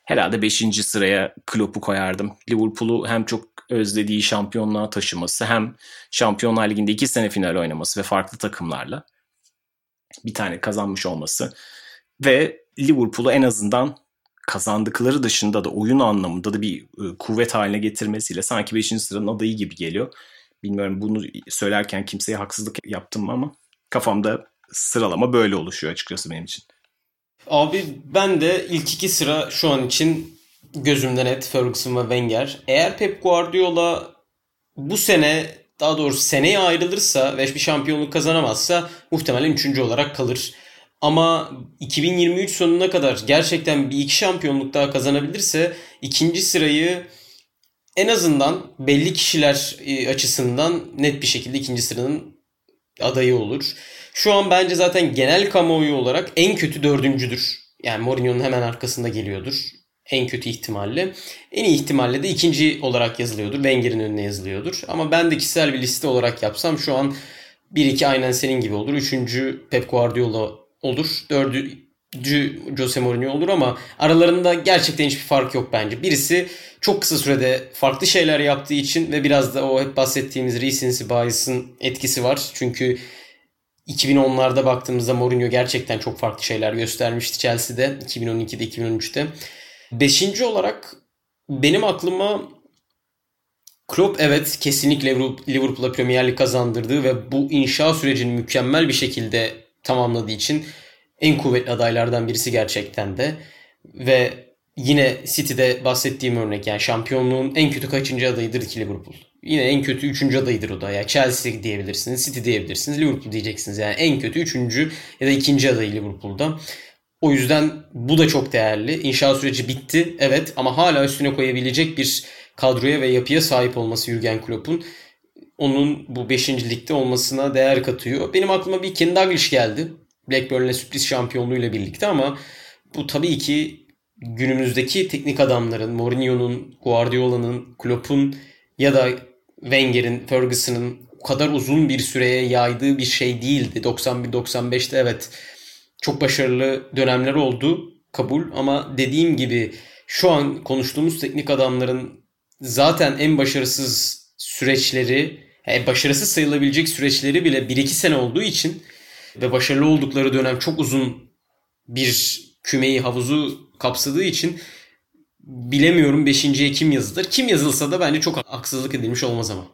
Herhalde 5. sıraya Klopp'u koyardım. Liverpool'u hem çok özlediği şampiyonluğa taşıması hem Şampiyonlar Ligi'nde 2 sene final oynaması ve farklı takımlarla bir tane kazanmış olması ve Liverpool'u en azından kazandıkları dışında da oyun anlamında da bir e, kuvvet haline getirmesiyle sanki 5. sıranın adayı gibi geliyor. Bilmiyorum bunu söylerken kimseye haksızlık yaptım mı ama kafamda sıralama böyle oluşuyor açıkçası benim için. Abi ben de ilk iki sıra şu an için gözümde net Ferguson ve Wenger. Eğer Pep Guardiola bu sene daha doğrusu seneye ayrılırsa ve bir şampiyonluk kazanamazsa muhtemelen üçüncü olarak kalır. Ama 2023 sonuna kadar gerçekten bir iki şampiyonluk daha kazanabilirse ikinci sırayı en azından belli kişiler e, açısından net bir şekilde ikinci sıranın adayı olur. Şu an bence zaten genel kamuoyu olarak en kötü dördüncüdür. Yani Mourinho'nun hemen arkasında geliyordur. En kötü ihtimalle. En iyi ihtimalle de ikinci olarak yazılıyordur. Wenger'in önüne yazılıyordur. Ama ben de kişisel bir liste olarak yapsam şu an 1-2 aynen senin gibi olur. Üçüncü Pep Guardiola olur. Dördüncü Jose Mourinho olur ama aralarında gerçekten hiçbir fark yok bence. Birisi çok kısa sürede farklı şeyler yaptığı için ve biraz da o hep bahsettiğimiz recency bias'ın etkisi var. Çünkü 2010'larda baktığımızda Mourinho gerçekten çok farklı şeyler göstermişti Chelsea'de 2012'de 2013'te. Beşinci olarak benim aklıma Klopp evet kesinlikle Liverpool'a Premier Lig kazandırdığı ve bu inşa sürecini mükemmel bir şekilde tamamladığı için en kuvvetli adaylardan birisi gerçekten de. Ve yine City'de bahsettiğim örnek yani şampiyonluğun en kötü kaçıncı adayıdır ki Liverpool. Yine en kötü üçüncü adayıdır o da. Yani Chelsea diyebilirsiniz, City diyebilirsiniz, Liverpool diyeceksiniz. Yani en kötü üçüncü ya da ikinci adayı Liverpool'da. O yüzden bu da çok değerli. İnşa süreci bitti evet ama hala üstüne koyabilecek bir kadroya ve yapıya sahip olması Jurgen Klopp'un onun bu 5. ligde olmasına değer katıyor. Benim aklıma bir Ken Dalglish geldi. Blackburn'le sürpriz şampiyonluğuyla birlikte ama bu tabii ki günümüzdeki teknik adamların, Mourinho'nun, Guardiola'nın, Klopp'un ya da Wenger'in, Ferguson'ın o kadar uzun bir süreye yaydığı bir şey değildi. 91-95'te evet çok başarılı dönemler oldu kabul ama dediğim gibi şu an konuştuğumuz teknik adamların zaten en başarısız süreçleri, yani başarısız sayılabilecek süreçleri bile 1-2 sene olduğu için ve başarılı oldukları dönem çok uzun bir kümeyi, havuzu kapsadığı için bilemiyorum 5. kim yazılır. Kim yazılsa da bence çok haksızlık edilmiş olmaz ama.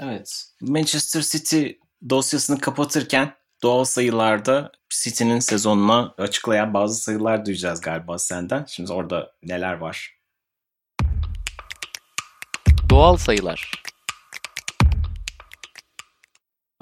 Evet. Manchester City dosyasını kapatırken doğal sayılarda City'nin sezonuna açıklayan bazı sayılar duyacağız galiba senden. Şimdi orada neler var? Doğal sayılar.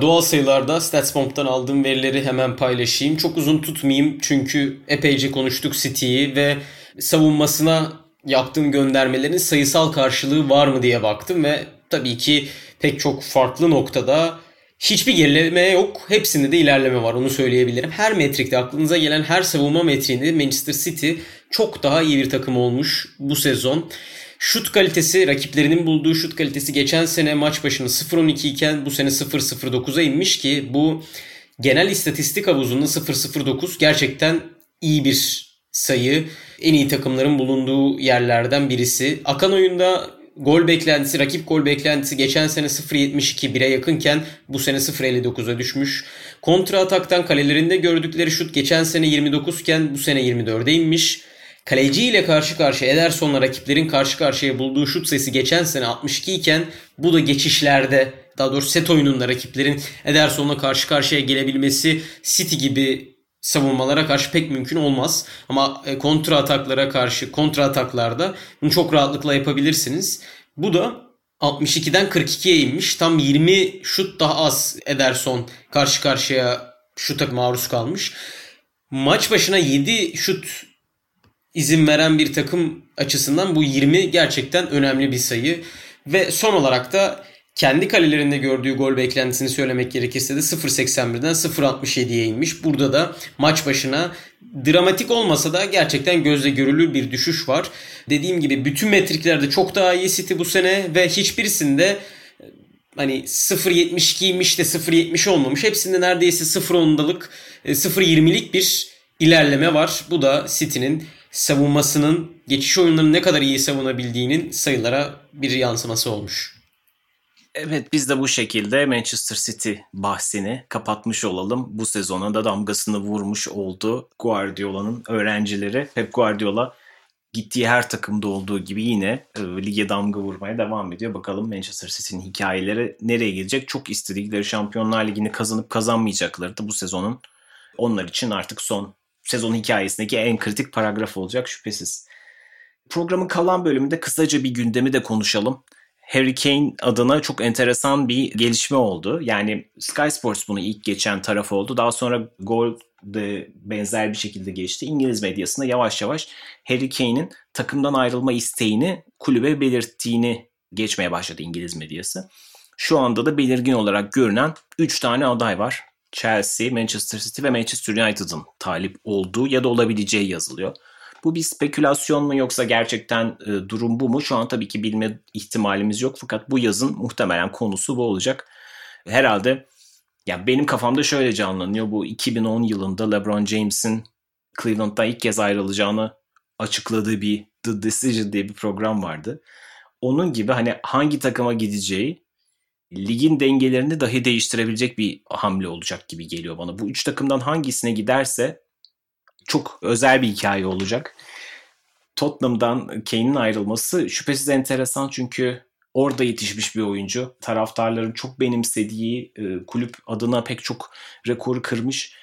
Doğal sayılarda StatsBomb'dan aldığım verileri hemen paylaşayım. Çok uzun tutmayayım çünkü epeyce konuştuk City'yi ve savunmasına yaptığım göndermelerin sayısal karşılığı var mı diye baktım ve tabii ki pek çok farklı noktada hiçbir gerileme yok. Hepsinde de ilerleme var onu söyleyebilirim. Her metrikte aklınıza gelen her savunma metriğinde Manchester City çok daha iyi bir takım olmuş bu sezon. Şut kalitesi, rakiplerinin bulduğu şut kalitesi geçen sene maç başına 0.12 iken bu sene 0.09'a inmiş ki bu genel istatistik havuzunda 0.09 gerçekten iyi bir sayı. En iyi takımların bulunduğu yerlerden birisi. Akan oyunda gol beklentisi, rakip gol beklentisi geçen sene 0.72 1'e yakınken bu sene 0.59'a düşmüş. Kontra ataktan kalelerinde gördükleri şut geçen sene 29 iken bu sene 24'e inmiş. Kaleci ile karşı karşıya Ederson'la rakiplerin karşı karşıya bulduğu şut sayısı geçen sene 62 iken bu da geçişlerde daha doğrusu set oyununda rakiplerin Ederson'la karşı karşıya gelebilmesi City gibi savunmalara karşı pek mümkün olmaz. Ama e, kontra ataklara karşı kontra ataklarda bunu çok rahatlıkla yapabilirsiniz. Bu da 62'den 42'ye inmiş. Tam 20 şut daha az Ederson karşı karşıya şuta maruz kalmış. Maç başına 7 şut izin veren bir takım açısından bu 20 gerçekten önemli bir sayı. Ve son olarak da kendi kalelerinde gördüğü gol beklentisini söylemek gerekirse de 0.81'den 0.67'ye inmiş. Burada da maç başına dramatik olmasa da gerçekten gözle görülür bir düşüş var. Dediğim gibi bütün metriklerde çok daha iyi City bu sene ve hiçbirisinde hani 0.72'ymiş de 0.70 olmamış. Hepsinde neredeyse 0.10'dalık 0.20'lik bir ilerleme var. Bu da City'nin savunmasının geçiş oyunlarını ne kadar iyi savunabildiğinin sayılara bir yansıması olmuş. Evet biz de bu şekilde Manchester City bahsini kapatmış olalım. Bu sezona da damgasını vurmuş oldu Guardiola'nın öğrencileri. Pep Guardiola gittiği her takımda olduğu gibi yine e, lige damga vurmaya devam ediyor. Bakalım Manchester City'nin hikayeleri nereye gelecek? Çok istedikleri Şampiyonlar Ligi'ni kazanıp kazanmayacakları da bu sezonun onlar için artık son sezon hikayesindeki en kritik paragraf olacak şüphesiz. Programın kalan bölümünde kısaca bir gündemi de konuşalım. Harry Kane adına çok enteresan bir gelişme oldu. Yani Sky Sports bunu ilk geçen taraf oldu. Daha sonra Gol de benzer bir şekilde geçti. İngiliz medyasında yavaş yavaş Harry Kane'in takımdan ayrılma isteğini kulübe belirttiğini geçmeye başladı İngiliz medyası. Şu anda da belirgin olarak görünen 3 tane aday var. Chelsea, Manchester City ve Manchester United'ın talip olduğu ya da olabileceği yazılıyor. Bu bir spekülasyon mu yoksa gerçekten e, durum bu mu? Şu an tabii ki bilme ihtimalimiz yok fakat bu yazın muhtemelen konusu bu olacak. Herhalde ya benim kafamda şöyle canlanıyor. Bu 2010 yılında LeBron James'in Cleveland'dan ilk kez ayrılacağını açıkladığı bir The Decision diye bir program vardı. Onun gibi hani hangi takıma gideceği ligin dengelerini dahi değiştirebilecek bir hamle olacak gibi geliyor bana. Bu üç takımdan hangisine giderse çok özel bir hikaye olacak. Tottenham'dan Kane'in ayrılması şüphesiz enteresan çünkü orada yetişmiş bir oyuncu. Taraftarların çok benimsediği e, kulüp adına pek çok rekoru kırmış.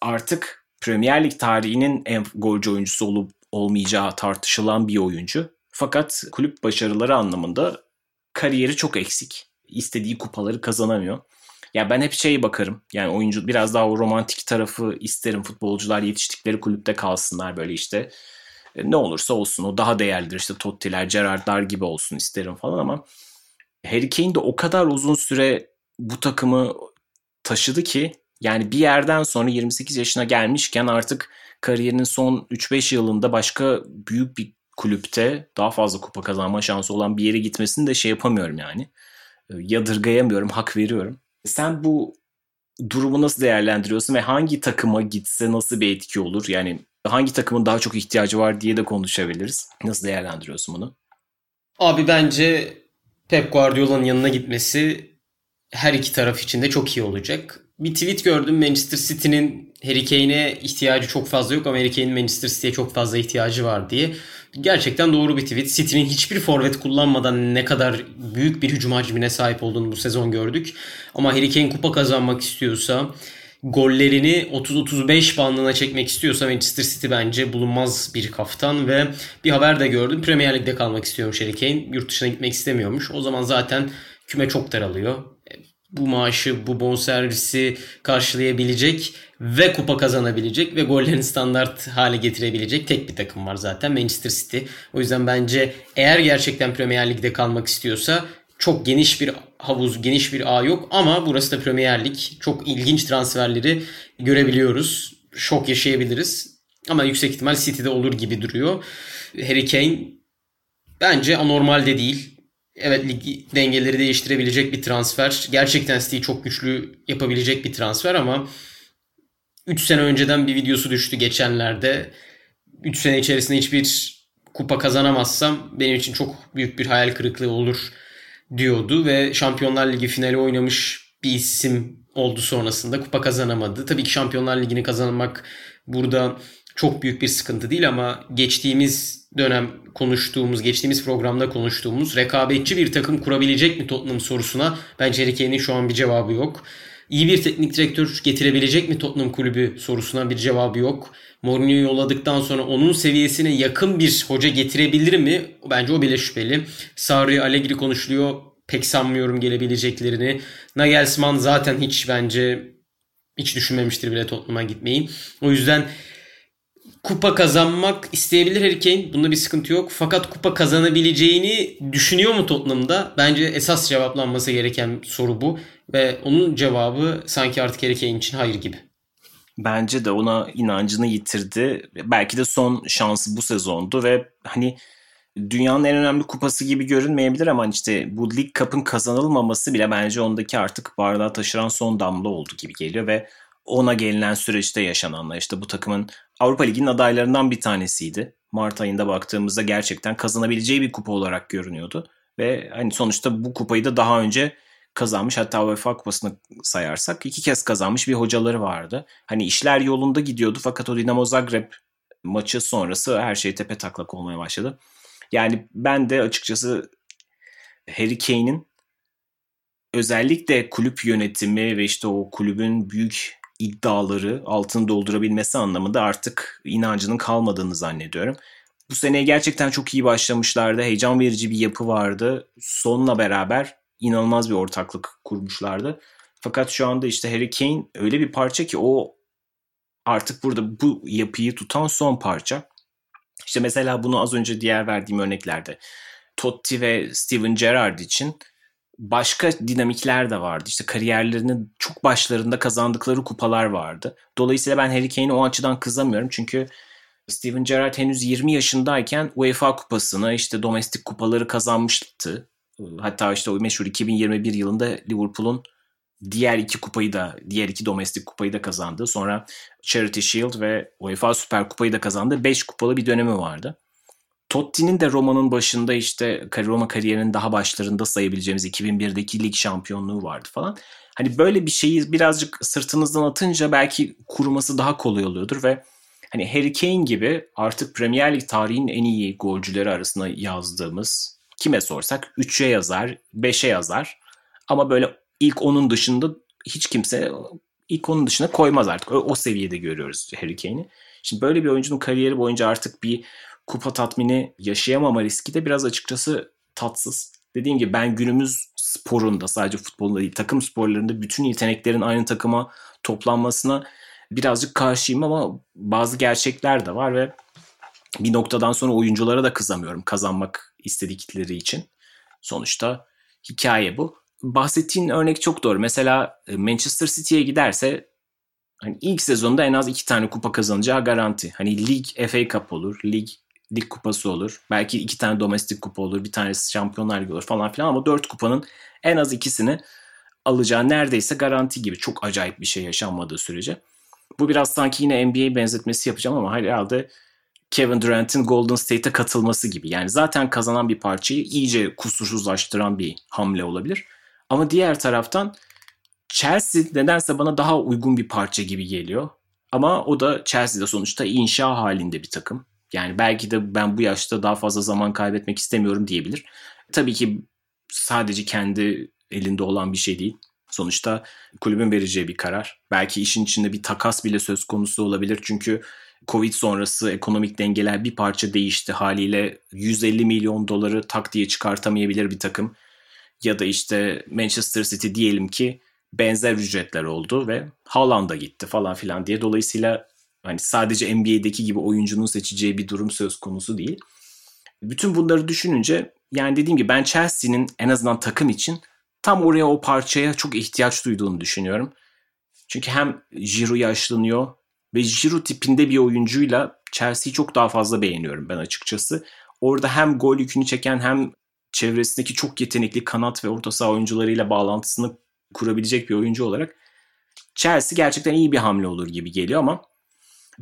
Artık Premier Lig tarihinin en golcü oyuncusu olup olmayacağı tartışılan bir oyuncu. Fakat kulüp başarıları anlamında kariyeri çok eksik. İstediği kupaları kazanamıyor. Ya ben hep şey bakarım. Yani oyuncu biraz daha o romantik tarafı isterim. Futbolcular yetiştikleri kulüpte kalsınlar böyle işte. E, ne olursa olsun o daha değerlidir. İşte Totti'ler, Gerrard'lar gibi olsun isterim falan ama Harry Kane de o kadar uzun süre bu takımı taşıdı ki yani bir yerden sonra 28 yaşına gelmişken artık kariyerinin son 3-5 yılında başka büyük bir kulüpte daha fazla kupa kazanma şansı olan bir yere gitmesini de şey yapamıyorum yani. E, yadırgayamıyorum, hak veriyorum. Sen bu durumu nasıl değerlendiriyorsun ve hangi takıma gitse nasıl bir etki olur? Yani hangi takımın daha çok ihtiyacı var diye de konuşabiliriz. Nasıl değerlendiriyorsun bunu? Abi bence Pep Guardiola'nın yanına gitmesi her iki taraf için de çok iyi olacak. Bir tweet gördüm Manchester City'nin Harry Kane'e ihtiyacı çok fazla yok ama Harry Kane'in Manchester City'ye çok fazla ihtiyacı var diye. Gerçekten doğru bir tweet. City'nin hiçbir forvet kullanmadan ne kadar büyük bir hücum hacmine sahip olduğunu bu sezon gördük. Ama Harry Kane kupa kazanmak istiyorsa gollerini 30-35 bandına çekmek istiyorsa Manchester City bence bulunmaz bir kaftan ve bir haber de gördüm. Premier Lig'de kalmak istiyormuş Harry Kane. Yurt dışına gitmek istemiyormuş. O zaman zaten küme çok daralıyor. Bu maaşı, bu bonservisi karşılayabilecek ve kupa kazanabilecek ve gollerini standart hale getirebilecek tek bir takım var zaten Manchester City. O yüzden bence eğer gerçekten Premier Lig'de kalmak istiyorsa çok geniş bir havuz, geniş bir ağ yok ama burası da Premier Lig. Çok ilginç transferleri görebiliyoruz. Şok yaşayabiliriz. Ama yüksek ihtimal City'de olur gibi duruyor. Harry Kane bence anormal de değil. Evet lig dengeleri değiştirebilecek bir transfer. Gerçekten City'yi çok güçlü yapabilecek bir transfer ama 3 sene önceden bir videosu düştü geçenlerde. 3 sene içerisinde hiçbir kupa kazanamazsam benim için çok büyük bir hayal kırıklığı olur diyordu ve Şampiyonlar Ligi finali oynamış bir isim oldu sonrasında. Kupa kazanamadı. Tabii ki Şampiyonlar Ligi'ni kazanmak burada çok büyük bir sıkıntı değil ama geçtiğimiz dönem konuştuğumuz, geçtiğimiz programda konuştuğumuz rekabetçi bir takım kurabilecek mi Tottenham sorusuna bence Harry Kane'in şu an bir cevabı yok. İyi bir teknik direktör getirebilecek mi Tottenham kulübü sorusuna bir cevabı yok. Mourinho'yu yolladıktan sonra onun seviyesine yakın bir hoca getirebilir mi? Bence o bile şüpheli. Sarri, Allegri konuşuluyor. Pek sanmıyorum gelebileceklerini. Nagelsmann zaten hiç bence hiç düşünmemiştir bile Tottenham'a gitmeyi. O yüzden kupa kazanmak isteyebilir Harry Kane. Bunda bir sıkıntı yok. Fakat kupa kazanabileceğini düşünüyor mu Tottenham'da? Bence esas cevaplanması gereken soru bu. Ve onun cevabı sanki artık Harry Kane için hayır gibi. Bence de ona inancını yitirdi. Belki de son şansı bu sezondu ve hani dünyanın en önemli kupası gibi görünmeyebilir ama işte bu Lig Cup'ın kazanılmaması bile bence ondaki artık bardağı taşıran son damla oldu gibi geliyor ve ona gelinen süreçte yaşananlar işte bu takımın Avrupa Ligi'nin adaylarından bir tanesiydi. Mart ayında baktığımızda gerçekten kazanabileceği bir kupa olarak görünüyordu. Ve hani sonuçta bu kupayı da daha önce kazanmış hatta UEFA kupasını sayarsak iki kez kazanmış bir hocaları vardı. Hani işler yolunda gidiyordu fakat o Dinamo Zagreb maçı sonrası her şey tepe taklak olmaya başladı. Yani ben de açıkçası Harry Kane'in özellikle kulüp yönetimi ve işte o kulübün büyük iddiaları altını doldurabilmesi anlamında artık inancının kalmadığını zannediyorum. Bu seneye gerçekten çok iyi başlamışlardı. Heyecan verici bir yapı vardı. Sonla beraber inanılmaz bir ortaklık kurmuşlardı. Fakat şu anda işte Harry Kane öyle bir parça ki o artık burada bu yapıyı tutan son parça. İşte mesela bunu az önce diğer verdiğim örneklerde Totti ve Steven Gerrard için başka dinamikler de vardı. İşte kariyerlerinin çok başlarında kazandıkları kupalar vardı. Dolayısıyla ben Harry Kane'i o açıdan kızamıyorum. Çünkü Steven Gerrard henüz 20 yaşındayken UEFA kupasını işte domestik kupaları kazanmıştı. Hatta işte o meşhur 2021 yılında Liverpool'un diğer iki kupayı da, diğer iki domestik kupayı da kazandı. Sonra Charity Shield ve UEFA Süper Kupayı da kazandı. 5 kupalı bir dönemi vardı. Totti'nin de Roma'nın başında işte Roma kariyerinin daha başlarında sayabileceğimiz 2001'deki lig şampiyonluğu vardı falan. Hani böyle bir şeyi birazcık sırtınızdan atınca belki kurması daha kolay oluyordur ve hani Harry Kane gibi artık Premier Lig tarihinin en iyi golcüleri arasında yazdığımız kime sorsak 3'e yazar, 5'e yazar. Ama böyle ilk onun dışında hiç kimse ilk onun dışına koymaz artık. O, o seviyede görüyoruz Harry Kane'i. Şimdi böyle bir oyuncunun kariyeri boyunca artık bir kupa tatmini yaşayamama riski de biraz açıkçası tatsız. Dediğim gibi ben günümüz sporunda sadece futbolda değil takım sporlarında bütün yeteneklerin aynı takıma toplanmasına birazcık karşıyım ama bazı gerçekler de var ve bir noktadan sonra oyunculara da kızamıyorum kazanmak istedikleri için. Sonuçta hikaye bu. Bahsettiğin örnek çok doğru. Mesela e, Manchester City'ye giderse hani ilk sezonda en az iki tane kupa kazanacağı garanti. Hani lig FA Cup olur, lig lig kupası olur. Belki iki tane domestik kupa olur. Bir tanesi şampiyonlar ligi olur falan filan ama dört kupanın en az ikisini alacağı neredeyse garanti gibi. Çok acayip bir şey yaşanmadığı sürece. Bu biraz sanki yine NBA benzetmesi yapacağım ama herhalde Kevin Durant'in Golden State'e katılması gibi. Yani zaten kazanan bir parçayı iyice kusursuzlaştıran bir hamle olabilir. Ama diğer taraftan Chelsea nedense bana daha uygun bir parça gibi geliyor. Ama o da Chelsea'de sonuçta inşa halinde bir takım. Yani belki de ben bu yaşta daha fazla zaman kaybetmek istemiyorum diyebilir. Tabii ki sadece kendi elinde olan bir şey değil. Sonuçta kulübün vereceği bir karar. Belki işin içinde bir takas bile söz konusu olabilir. Çünkü Covid sonrası ekonomik dengeler bir parça değişti haliyle 150 milyon doları tak diye çıkartamayabilir bir takım. Ya da işte Manchester City diyelim ki benzer ücretler oldu ve Haaland'a gitti falan filan diye. Dolayısıyla hani sadece NBA'deki gibi oyuncunun seçeceği bir durum söz konusu değil. Bütün bunları düşününce yani dediğim gibi ben Chelsea'nin en azından takım için tam oraya o parçaya çok ihtiyaç duyduğunu düşünüyorum. Çünkü hem Giroud yaşlanıyor ve Giroud tipinde bir oyuncuyla Chelsea'yi çok daha fazla beğeniyorum ben açıkçası. Orada hem gol yükünü çeken hem çevresindeki çok yetenekli kanat ve orta saha oyuncularıyla bağlantısını kurabilecek bir oyuncu olarak Chelsea gerçekten iyi bir hamle olur gibi geliyor ama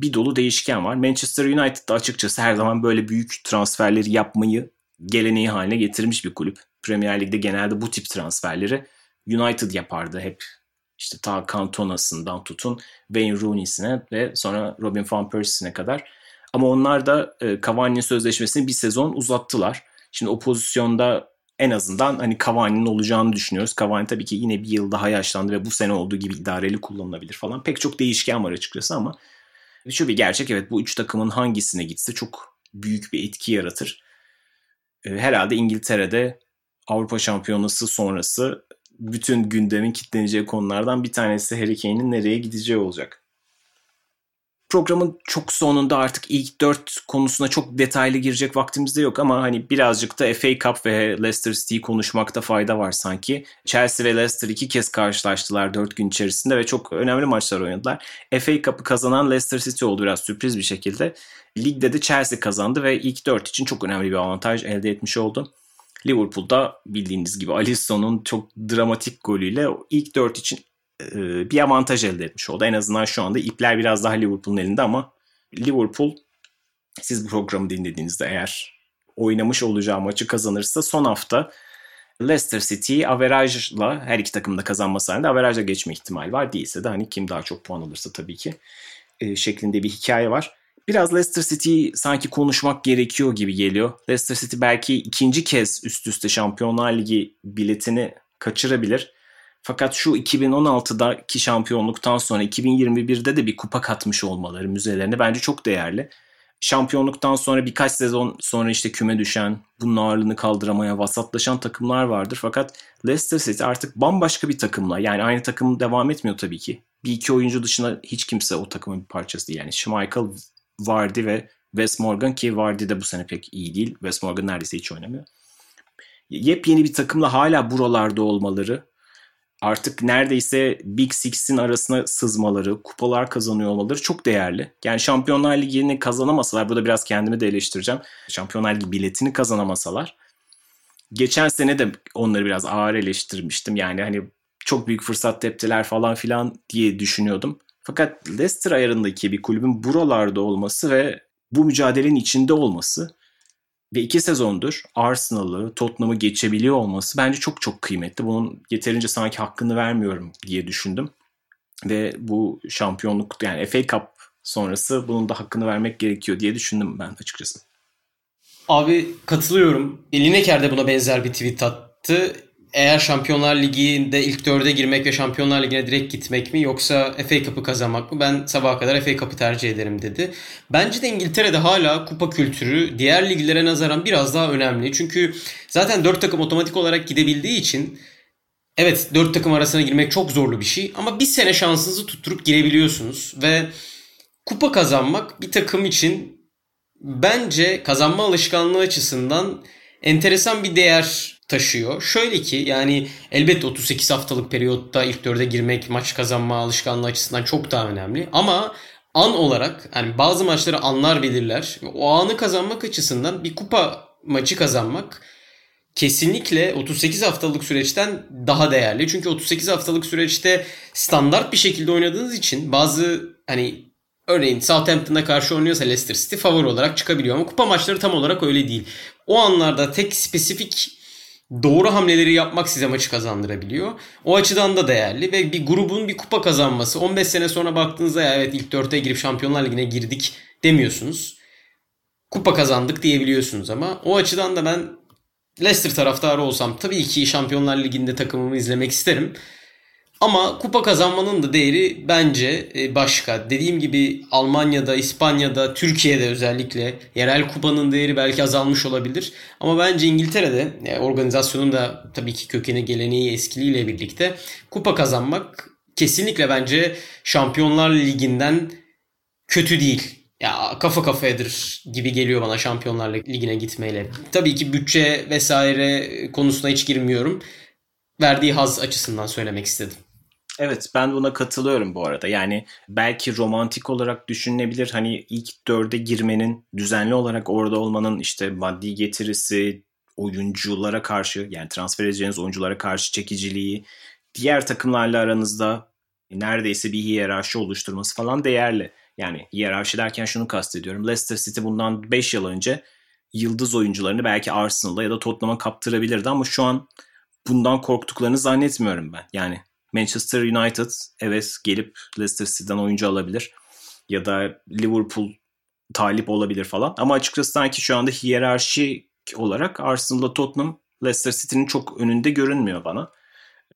bir dolu değişken var. Manchester United da açıkçası her zaman böyle büyük transferleri yapmayı geleneği haline getirmiş bir kulüp. Premier Lig'de genelde bu tip transferleri United yapardı hep. İşte ta Cantona'sından tutun Wayne Rooney'sine ve sonra Robin van Persie'sine kadar. Ama onlar da e, Cavani'nin sözleşmesini bir sezon uzattılar. Şimdi o pozisyonda en azından hani Cavani'nin olacağını düşünüyoruz. Cavani tabii ki yine bir yıl daha yaşlandı ve bu sene olduğu gibi idareli kullanılabilir falan. Pek çok değişken var açıkçası ama şu bir gerçek evet bu üç takımın hangisine gitse çok büyük bir etki yaratır. E, herhalde İngiltere'de Avrupa Şampiyonası sonrası bütün gündemin kitleneceği konulardan bir tanesi Harry Kane'in nereye gideceği olacak. Programın çok sonunda artık ilk dört konusuna çok detaylı girecek vaktimiz de yok ama hani birazcık da FA Cup ve Leicester City'yi konuşmakta fayda var sanki. Chelsea ve Leicester iki kez karşılaştılar dört gün içerisinde ve çok önemli maçlar oynadılar. FA Cup'ı kazanan Leicester City oldu biraz sürpriz bir şekilde. Ligde de Chelsea kazandı ve ilk dört için çok önemli bir avantaj elde etmiş oldu. Liverpool'da bildiğiniz gibi Alisson'un çok dramatik golüyle ilk dört için bir avantaj elde etmiş oldu. En azından şu anda ipler biraz daha Liverpool'un elinde ama Liverpool siz bu programı dinlediğinizde eğer oynamış olacağı maçı kazanırsa son hafta Leicester City'yi averajla her iki takım da kazanması halinde averajla geçme ihtimali var. Değilse de hani kim daha çok puan alırsa tabii ki e, şeklinde bir hikaye var. Biraz Leicester City sanki konuşmak gerekiyor gibi geliyor. Leicester City belki ikinci kez üst üste Şampiyonlar Ligi biletini kaçırabilir. Fakat şu 2016'daki şampiyonluktan sonra 2021'de de bir kupa katmış olmaları müzelerine bence çok değerli. Şampiyonluktan sonra birkaç sezon sonra işte küme düşen, bunun ağırlığını kaldıramaya vasatlaşan takımlar vardır. Fakat Leicester City artık bambaşka bir takımla yani aynı takım devam etmiyor tabii ki. Bir iki oyuncu dışında hiç kimse o takımın bir parçası değil. Yani Schmeichel, Vardy ve Wes Morgan ki Vardy de bu sene pek iyi değil. Wes Morgan neredeyse hiç oynamıyor. Yepyeni bir takımla hala buralarda olmaları artık neredeyse Big Six'in arasına sızmaları, kupalar kazanıyor olmaları çok değerli. Yani Şampiyonlar Ligi'ni kazanamasalar, burada biraz kendimi de eleştireceğim. Şampiyonlar Ligi biletini kazanamasalar. Geçen sene de onları biraz ağır eleştirmiştim. Yani hani çok büyük fırsat teptiler falan filan diye düşünüyordum. Fakat Leicester ayarındaki bir kulübün buralarda olması ve bu mücadelenin içinde olması ve iki sezondur Arsenal'ı, Tottenham'ı geçebiliyor olması bence çok çok kıymetli. Bunun yeterince sanki hakkını vermiyorum diye düşündüm. Ve bu şampiyonluk yani FA Cup sonrası bunun da hakkını vermek gerekiyor diye düşündüm ben açıkçası. Abi katılıyorum. Lineker de buna benzer bir tweet attı eğer Şampiyonlar Ligi'nde ilk dörde girmek ve Şampiyonlar Ligi'ne direkt gitmek mi yoksa FA Cup'ı kazanmak mı? Ben sabaha kadar FA Cup'ı tercih ederim dedi. Bence de İngiltere'de hala kupa kültürü diğer liglere nazaran biraz daha önemli. Çünkü zaten dört takım otomatik olarak gidebildiği için evet dört takım arasına girmek çok zorlu bir şey ama bir sene şansınızı tutturup girebiliyorsunuz ve kupa kazanmak bir takım için bence kazanma alışkanlığı açısından enteresan bir değer taşıyor. Şöyle ki yani elbette 38 haftalık periyotta ilk dörde girmek maç kazanma alışkanlığı açısından çok daha önemli. Ama an olarak yani bazı maçları anlar belirler. O anı kazanmak açısından bir kupa maçı kazanmak kesinlikle 38 haftalık süreçten daha değerli. Çünkü 38 haftalık süreçte standart bir şekilde oynadığınız için bazı hani örneğin Southampton'a karşı oynuyorsa Leicester City favori olarak çıkabiliyor ama kupa maçları tam olarak öyle değil. O anlarda tek spesifik doğru hamleleri yapmak size maçı kazandırabiliyor. O açıdan da değerli ve bir grubun bir kupa kazanması 15 sene sonra baktığınızda ya evet ilk 4'e girip Şampiyonlar Ligi'ne girdik demiyorsunuz. Kupa kazandık diyebiliyorsunuz ama o açıdan da ben Leicester taraftarı olsam tabii ki Şampiyonlar Ligi'nde takımımı izlemek isterim. Ama kupa kazanmanın da değeri bence e, başka. Dediğim gibi Almanya'da, İspanya'da, Türkiye'de özellikle yerel kupanın değeri belki azalmış olabilir. Ama bence İngiltere'de e, organizasyonun da tabii ki kökeni, geleneği, eskiliğiyle birlikte kupa kazanmak kesinlikle bence Şampiyonlar Ligi'nden kötü değil. Ya kafa kafayadır gibi geliyor bana Şampiyonlar Ligi'ne gitmeyle. Tabii ki bütçe vesaire konusuna hiç girmiyorum. Verdiği haz açısından söylemek istedim. Evet ben buna katılıyorum bu arada. Yani belki romantik olarak düşünülebilir. Hani ilk dörde girmenin, düzenli olarak orada olmanın işte maddi getirisi, oyunculara karşı yani transfer edeceğiniz oyunculara karşı çekiciliği, diğer takımlarla aranızda neredeyse bir hiyerarşi oluşturması falan değerli. Yani hiyerarşi derken şunu kastediyorum. Leicester City bundan 5 yıl önce yıldız oyuncularını belki Arsenal'da ya da Tottenham'a kaptırabilirdi ama şu an bundan korktuklarını zannetmiyorum ben. Yani Manchester United evet gelip Leicester City'den oyuncu alabilir ya da Liverpool talip olabilir falan. Ama açıkçası sanki şu anda hiyerarşi olarak Arsenal'la Tottenham Leicester City'nin çok önünde görünmüyor bana.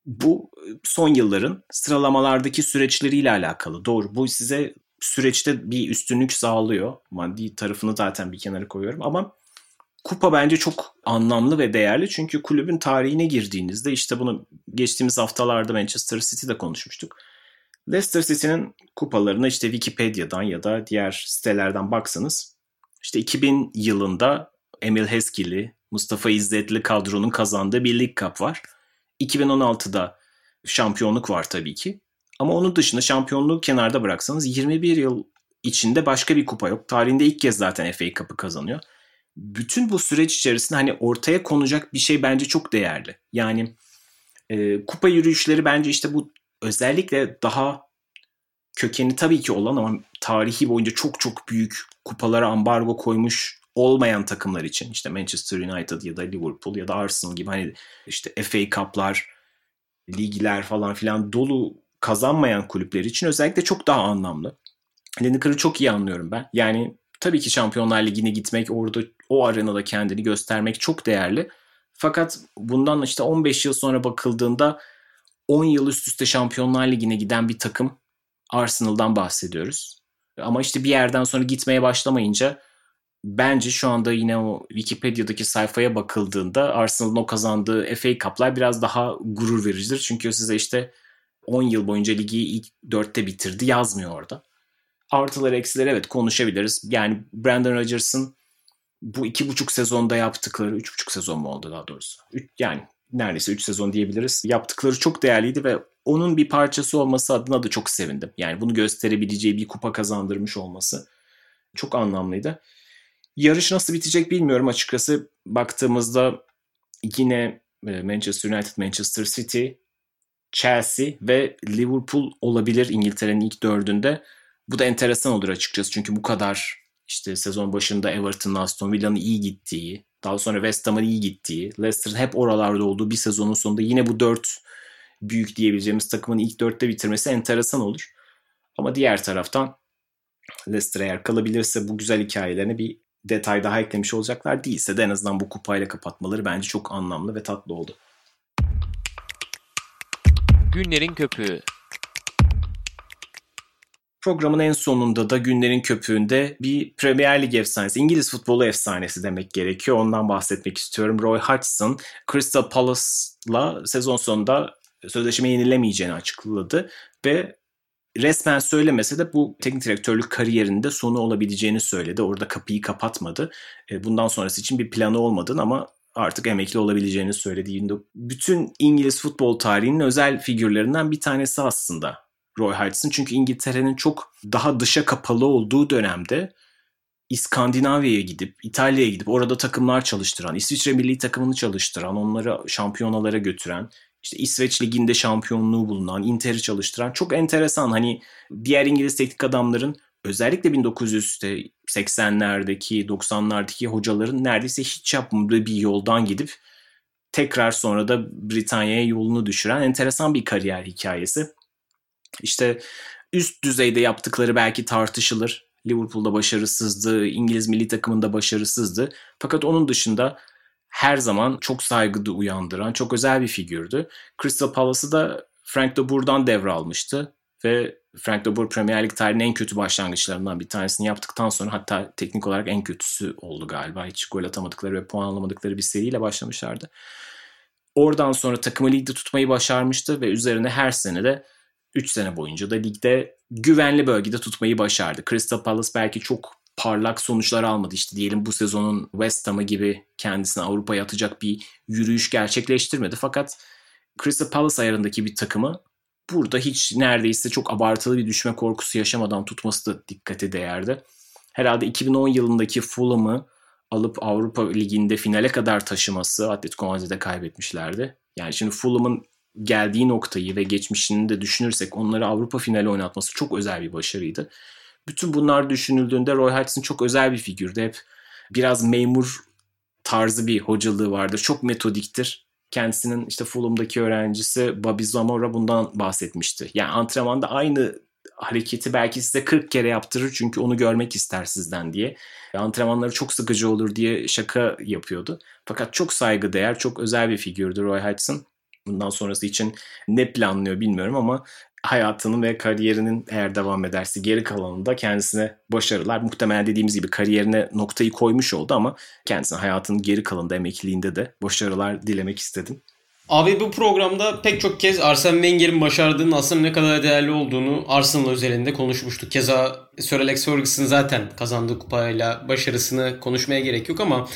Bu son yılların sıralamalardaki süreçleriyle alakalı. Doğru. Bu size süreçte bir üstünlük sağlıyor. Maddi tarafını zaten bir kenara koyuyorum ama kupa bence çok anlamlı ve değerli. Çünkü kulübün tarihine girdiğinizde işte bunu geçtiğimiz haftalarda Manchester City'de konuşmuştuk. Leicester City'nin kupalarına işte Wikipedia'dan ya da diğer sitelerden baksanız işte 2000 yılında Emil Heskili, Mustafa İzzetli kadronun kazandığı bir Lig Cup var. 2016'da şampiyonluk var tabii ki. Ama onun dışında şampiyonluğu kenarda bıraksanız 21 yıl içinde başka bir kupa yok. Tarihinde ilk kez zaten FA Cup'ı kazanıyor bütün bu süreç içerisinde hani ortaya konacak bir şey bence çok değerli. Yani e, kupa yürüyüşleri bence işte bu özellikle daha kökeni tabii ki olan ama tarihi boyunca çok çok büyük kupalara ambargo koymuş olmayan takımlar için işte Manchester United ya da Liverpool ya da Arsenal gibi hani işte FA Cup'lar, ligler falan filan dolu kazanmayan kulüpler için özellikle çok daha anlamlı. Lineker'ı çok iyi anlıyorum ben. Yani tabii ki Şampiyonlar Ligi'ne gitmek, orada o arenada kendini göstermek çok değerli. Fakat bundan işte 15 yıl sonra bakıldığında 10 yıl üst üste Şampiyonlar Ligi'ne giden bir takım Arsenal'dan bahsediyoruz. Ama işte bir yerden sonra gitmeye başlamayınca bence şu anda yine o Wikipedia'daki sayfaya bakıldığında Arsenal'ın o kazandığı FA Cup'lar biraz daha gurur vericidir. Çünkü size işte 10 yıl boyunca ligi ilk dörtte bitirdi yazmıyor orada. Artıları eksileri evet konuşabiliriz. Yani Brandon Rodgers'ın bu iki buçuk sezonda yaptıkları, üç buçuk sezon mu oldu daha doğrusu? Üç, yani neredeyse üç sezon diyebiliriz. Yaptıkları çok değerliydi ve onun bir parçası olması adına da çok sevindim. Yani bunu gösterebileceği bir kupa kazandırmış olması çok anlamlıydı. Yarış nasıl bitecek bilmiyorum açıkçası. Baktığımızda yine e, Manchester United, Manchester City, Chelsea ve Liverpool olabilir İngiltere'nin ilk dördünde. Bu da enteresan olur açıkçası çünkü bu kadar işte sezon başında Everton'la Aston Villa'nın iyi gittiği, daha sonra West Ham'ın iyi gittiği, Leicester'ın hep oralarda olduğu bir sezonun sonunda yine bu dört büyük diyebileceğimiz takımın ilk dörtte bitirmesi enteresan olur. Ama diğer taraftan Leicester eğer kalabilirse bu güzel hikayelerine bir detay daha eklemiş olacaklar. Değilse de en azından bu kupayla kapatmaları bence çok anlamlı ve tatlı oldu. Günlerin Köpüğü Programın en sonunda da günlerin köpüğünde bir Premier Lig efsanesi, İngiliz futbolu efsanesi demek gerekiyor. Ondan bahsetmek istiyorum. Roy Hodgson, Crystal Palace'la sezon sonunda sözleşme yenilemeyeceğini açıkladı ve resmen söylemese de bu teknik direktörlük kariyerinde sonu olabileceğini söyledi. Orada kapıyı kapatmadı. E, bundan sonrası için bir planı olmadığını ama artık emekli olabileceğini söyledi. Bütün İngiliz futbol tarihinin özel figürlerinden bir tanesi aslında Roy Hodgson. Çünkü İngiltere'nin çok daha dışa kapalı olduğu dönemde İskandinavya'ya gidip, İtalya'ya gidip orada takımlar çalıştıran, İsviçre milli takımını çalıştıran, onları şampiyonalara götüren, işte İsveç liginde şampiyonluğu bulunan, Inter'i çalıştıran çok enteresan. Hani diğer İngiliz teknik adamların özellikle 1980'lerdeki, 90'lardaki hocaların neredeyse hiç yapmadığı bir yoldan gidip tekrar sonra da Britanya'ya yolunu düşüren enteresan bir kariyer hikayesi. İşte üst düzeyde yaptıkları belki tartışılır. Liverpool'da başarısızdı, İngiliz milli takımında başarısızdı. Fakat onun dışında her zaman çok saygıda uyandıran, çok özel bir figürdü. Crystal Palace'ı da Frank de Boer'dan devralmıştı ve Frank de Boer Premier Lig tarihinin en kötü başlangıçlarından bir tanesini yaptıktan sonra hatta teknik olarak en kötüsü oldu galiba. Hiç gol atamadıkları ve puan alamadıkları bir seriyle başlamışlardı. Oradan sonra takımı ligde tutmayı başarmıştı ve üzerine her sene de 3 sene boyunca da ligde güvenli bölgede tutmayı başardı. Crystal Palace belki çok parlak sonuçlar almadı. İşte diyelim bu sezonun West Ham'ı gibi kendisine Avrupa'ya atacak bir yürüyüş gerçekleştirmedi. Fakat Crystal Palace ayarındaki bir takımı burada hiç neredeyse çok abartılı bir düşme korkusu yaşamadan tutması da dikkate değerdi. Herhalde 2010 yılındaki Fulham'ı alıp Avrupa Ligi'nde finale kadar taşıması Atletico Madrid'e kaybetmişlerdi. Yani şimdi Fulham'ın geldiği noktayı ve geçmişini de düşünürsek onları Avrupa finali oynatması çok özel bir başarıydı. Bütün bunlar düşünüldüğünde Roy Hodgson çok özel bir figürdü. Hep biraz memur tarzı bir hocalığı vardır. Çok metodiktir. Kendisinin işte Fulham'daki öğrencisi Bobby Zamora bundan bahsetmişti. Yani antrenmanda aynı hareketi belki size 40 kere yaptırır çünkü onu görmek ister sizden diye. Antrenmanları çok sıkıcı olur diye şaka yapıyordu. Fakat çok saygıdeğer, çok özel bir figürdü Roy Hodgson. Bundan sonrası için ne planlıyor bilmiyorum ama hayatının ve kariyerinin eğer devam ederse geri kalanında kendisine başarılar. Muhtemelen dediğimiz gibi kariyerine noktayı koymuş oldu ama kendisine hayatının geri kalanında emekliliğinde de başarılar dilemek istedim. Abi bu programda pek çok kez Arsene Wenger'in başardığının aslında ne kadar değerli olduğunu Arsenal özelinde konuşmuştuk. Keza Sir Alex Ferguson zaten kazandığı kupayla başarısını konuşmaya gerek yok ama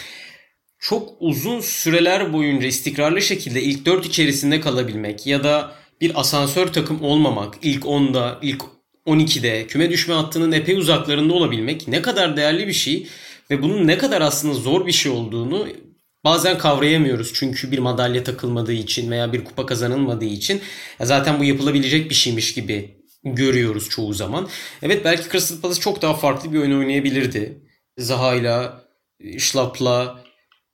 çok uzun süreler boyunca istikrarlı şekilde ilk 4 içerisinde kalabilmek ya da bir asansör takım olmamak, ilk 10'da, ilk 12'de küme düşme hattının epey uzaklarında olabilmek ne kadar değerli bir şey ve bunun ne kadar aslında zor bir şey olduğunu bazen kavrayamıyoruz. Çünkü bir madalya takılmadığı için veya bir kupa kazanılmadığı için zaten bu yapılabilecek bir şeymiş gibi görüyoruz çoğu zaman. Evet belki Crystal Palace çok daha farklı bir oyun oynayabilirdi. Zaha'yla, Schlapp'la,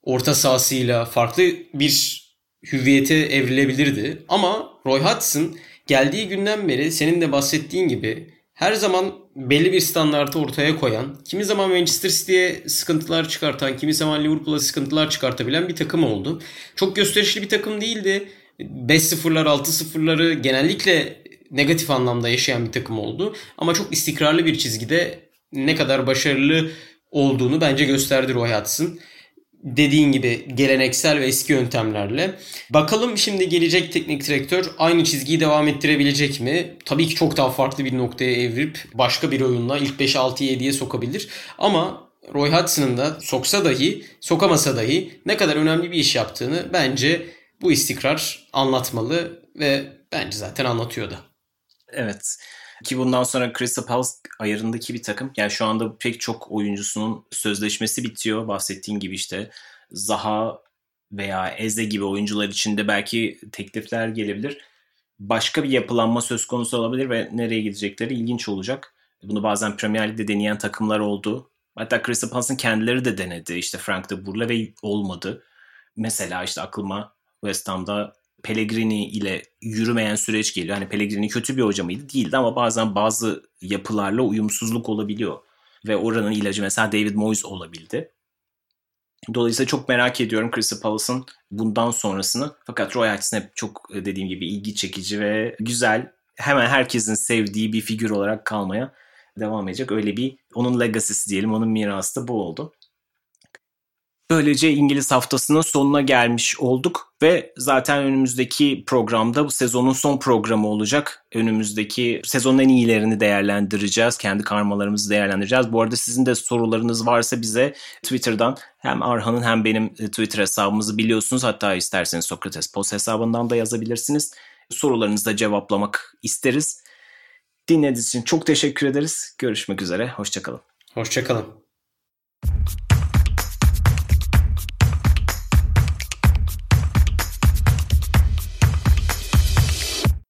orta sahasıyla farklı bir hüviyete evrilebilirdi. Ama Roy Hodgson geldiği günden beri senin de bahsettiğin gibi her zaman belli bir standartı ortaya koyan, kimi zaman Manchester City'ye sıkıntılar çıkartan, kimi zaman Liverpool'a sıkıntılar çıkartabilen bir takım oldu. Çok gösterişli bir takım değildi. 5-0'lar, 6-0'ları genellikle negatif anlamda yaşayan bir takım oldu. Ama çok istikrarlı bir çizgide ne kadar başarılı olduğunu bence gösterdi Roy Hodgson dediğin gibi geleneksel ve eski yöntemlerle. Bakalım şimdi gelecek teknik direktör aynı çizgiyi devam ettirebilecek mi? Tabii ki çok daha farklı bir noktaya evirip başka bir oyunla ilk 5-6-7'ye sokabilir. Ama Roy Hudson'ın da soksa dahi, sokamasa dahi ne kadar önemli bir iş yaptığını bence bu istikrar anlatmalı ve bence zaten anlatıyor da. Evet. Ki bundan sonra Crystal Palace ayarındaki bir takım. Yani şu anda pek çok oyuncusunun sözleşmesi bitiyor. Bahsettiğin gibi işte Zaha veya Eze gibi oyuncular için de belki teklifler gelebilir. Başka bir yapılanma söz konusu olabilir ve nereye gidecekleri ilginç olacak. Bunu bazen Premier Lig'de deneyen takımlar oldu. Hatta Crystal Palace'ın kendileri de denedi. İşte Frank de Boer'la ve olmadı. Mesela işte aklıma West Ham'da Pellegrini ile yürümeyen süreç geliyor. Hani Pellegrini kötü bir hoca mıydı? Değildi ama bazen bazı yapılarla uyumsuzluk olabiliyor. Ve oranın ilacı mesela David Moyes olabildi. Dolayısıyla çok merak ediyorum Crystal Palace'ın bundan sonrasını. Fakat Roy Hodgson hep çok e, dediğim gibi ilgi çekici ve güzel. Hemen herkesin sevdiği bir figür olarak kalmaya devam edecek. Öyle bir onun legacy'si diyelim, onun mirası da bu oldu. Böylece İngiliz haftasının sonuna gelmiş olduk ve zaten önümüzdeki programda bu sezonun son programı olacak. Önümüzdeki sezonun en iyilerini değerlendireceğiz. Kendi karmalarımızı değerlendireceğiz. Bu arada sizin de sorularınız varsa bize Twitter'dan hem Arhan'ın hem benim Twitter hesabımızı biliyorsunuz. Hatta isterseniz Sokrates Post hesabından da yazabilirsiniz. Sorularınızı da cevaplamak isteriz. Dinlediğiniz için çok teşekkür ederiz. Görüşmek üzere. Hoşçakalın. Hoşçakalın.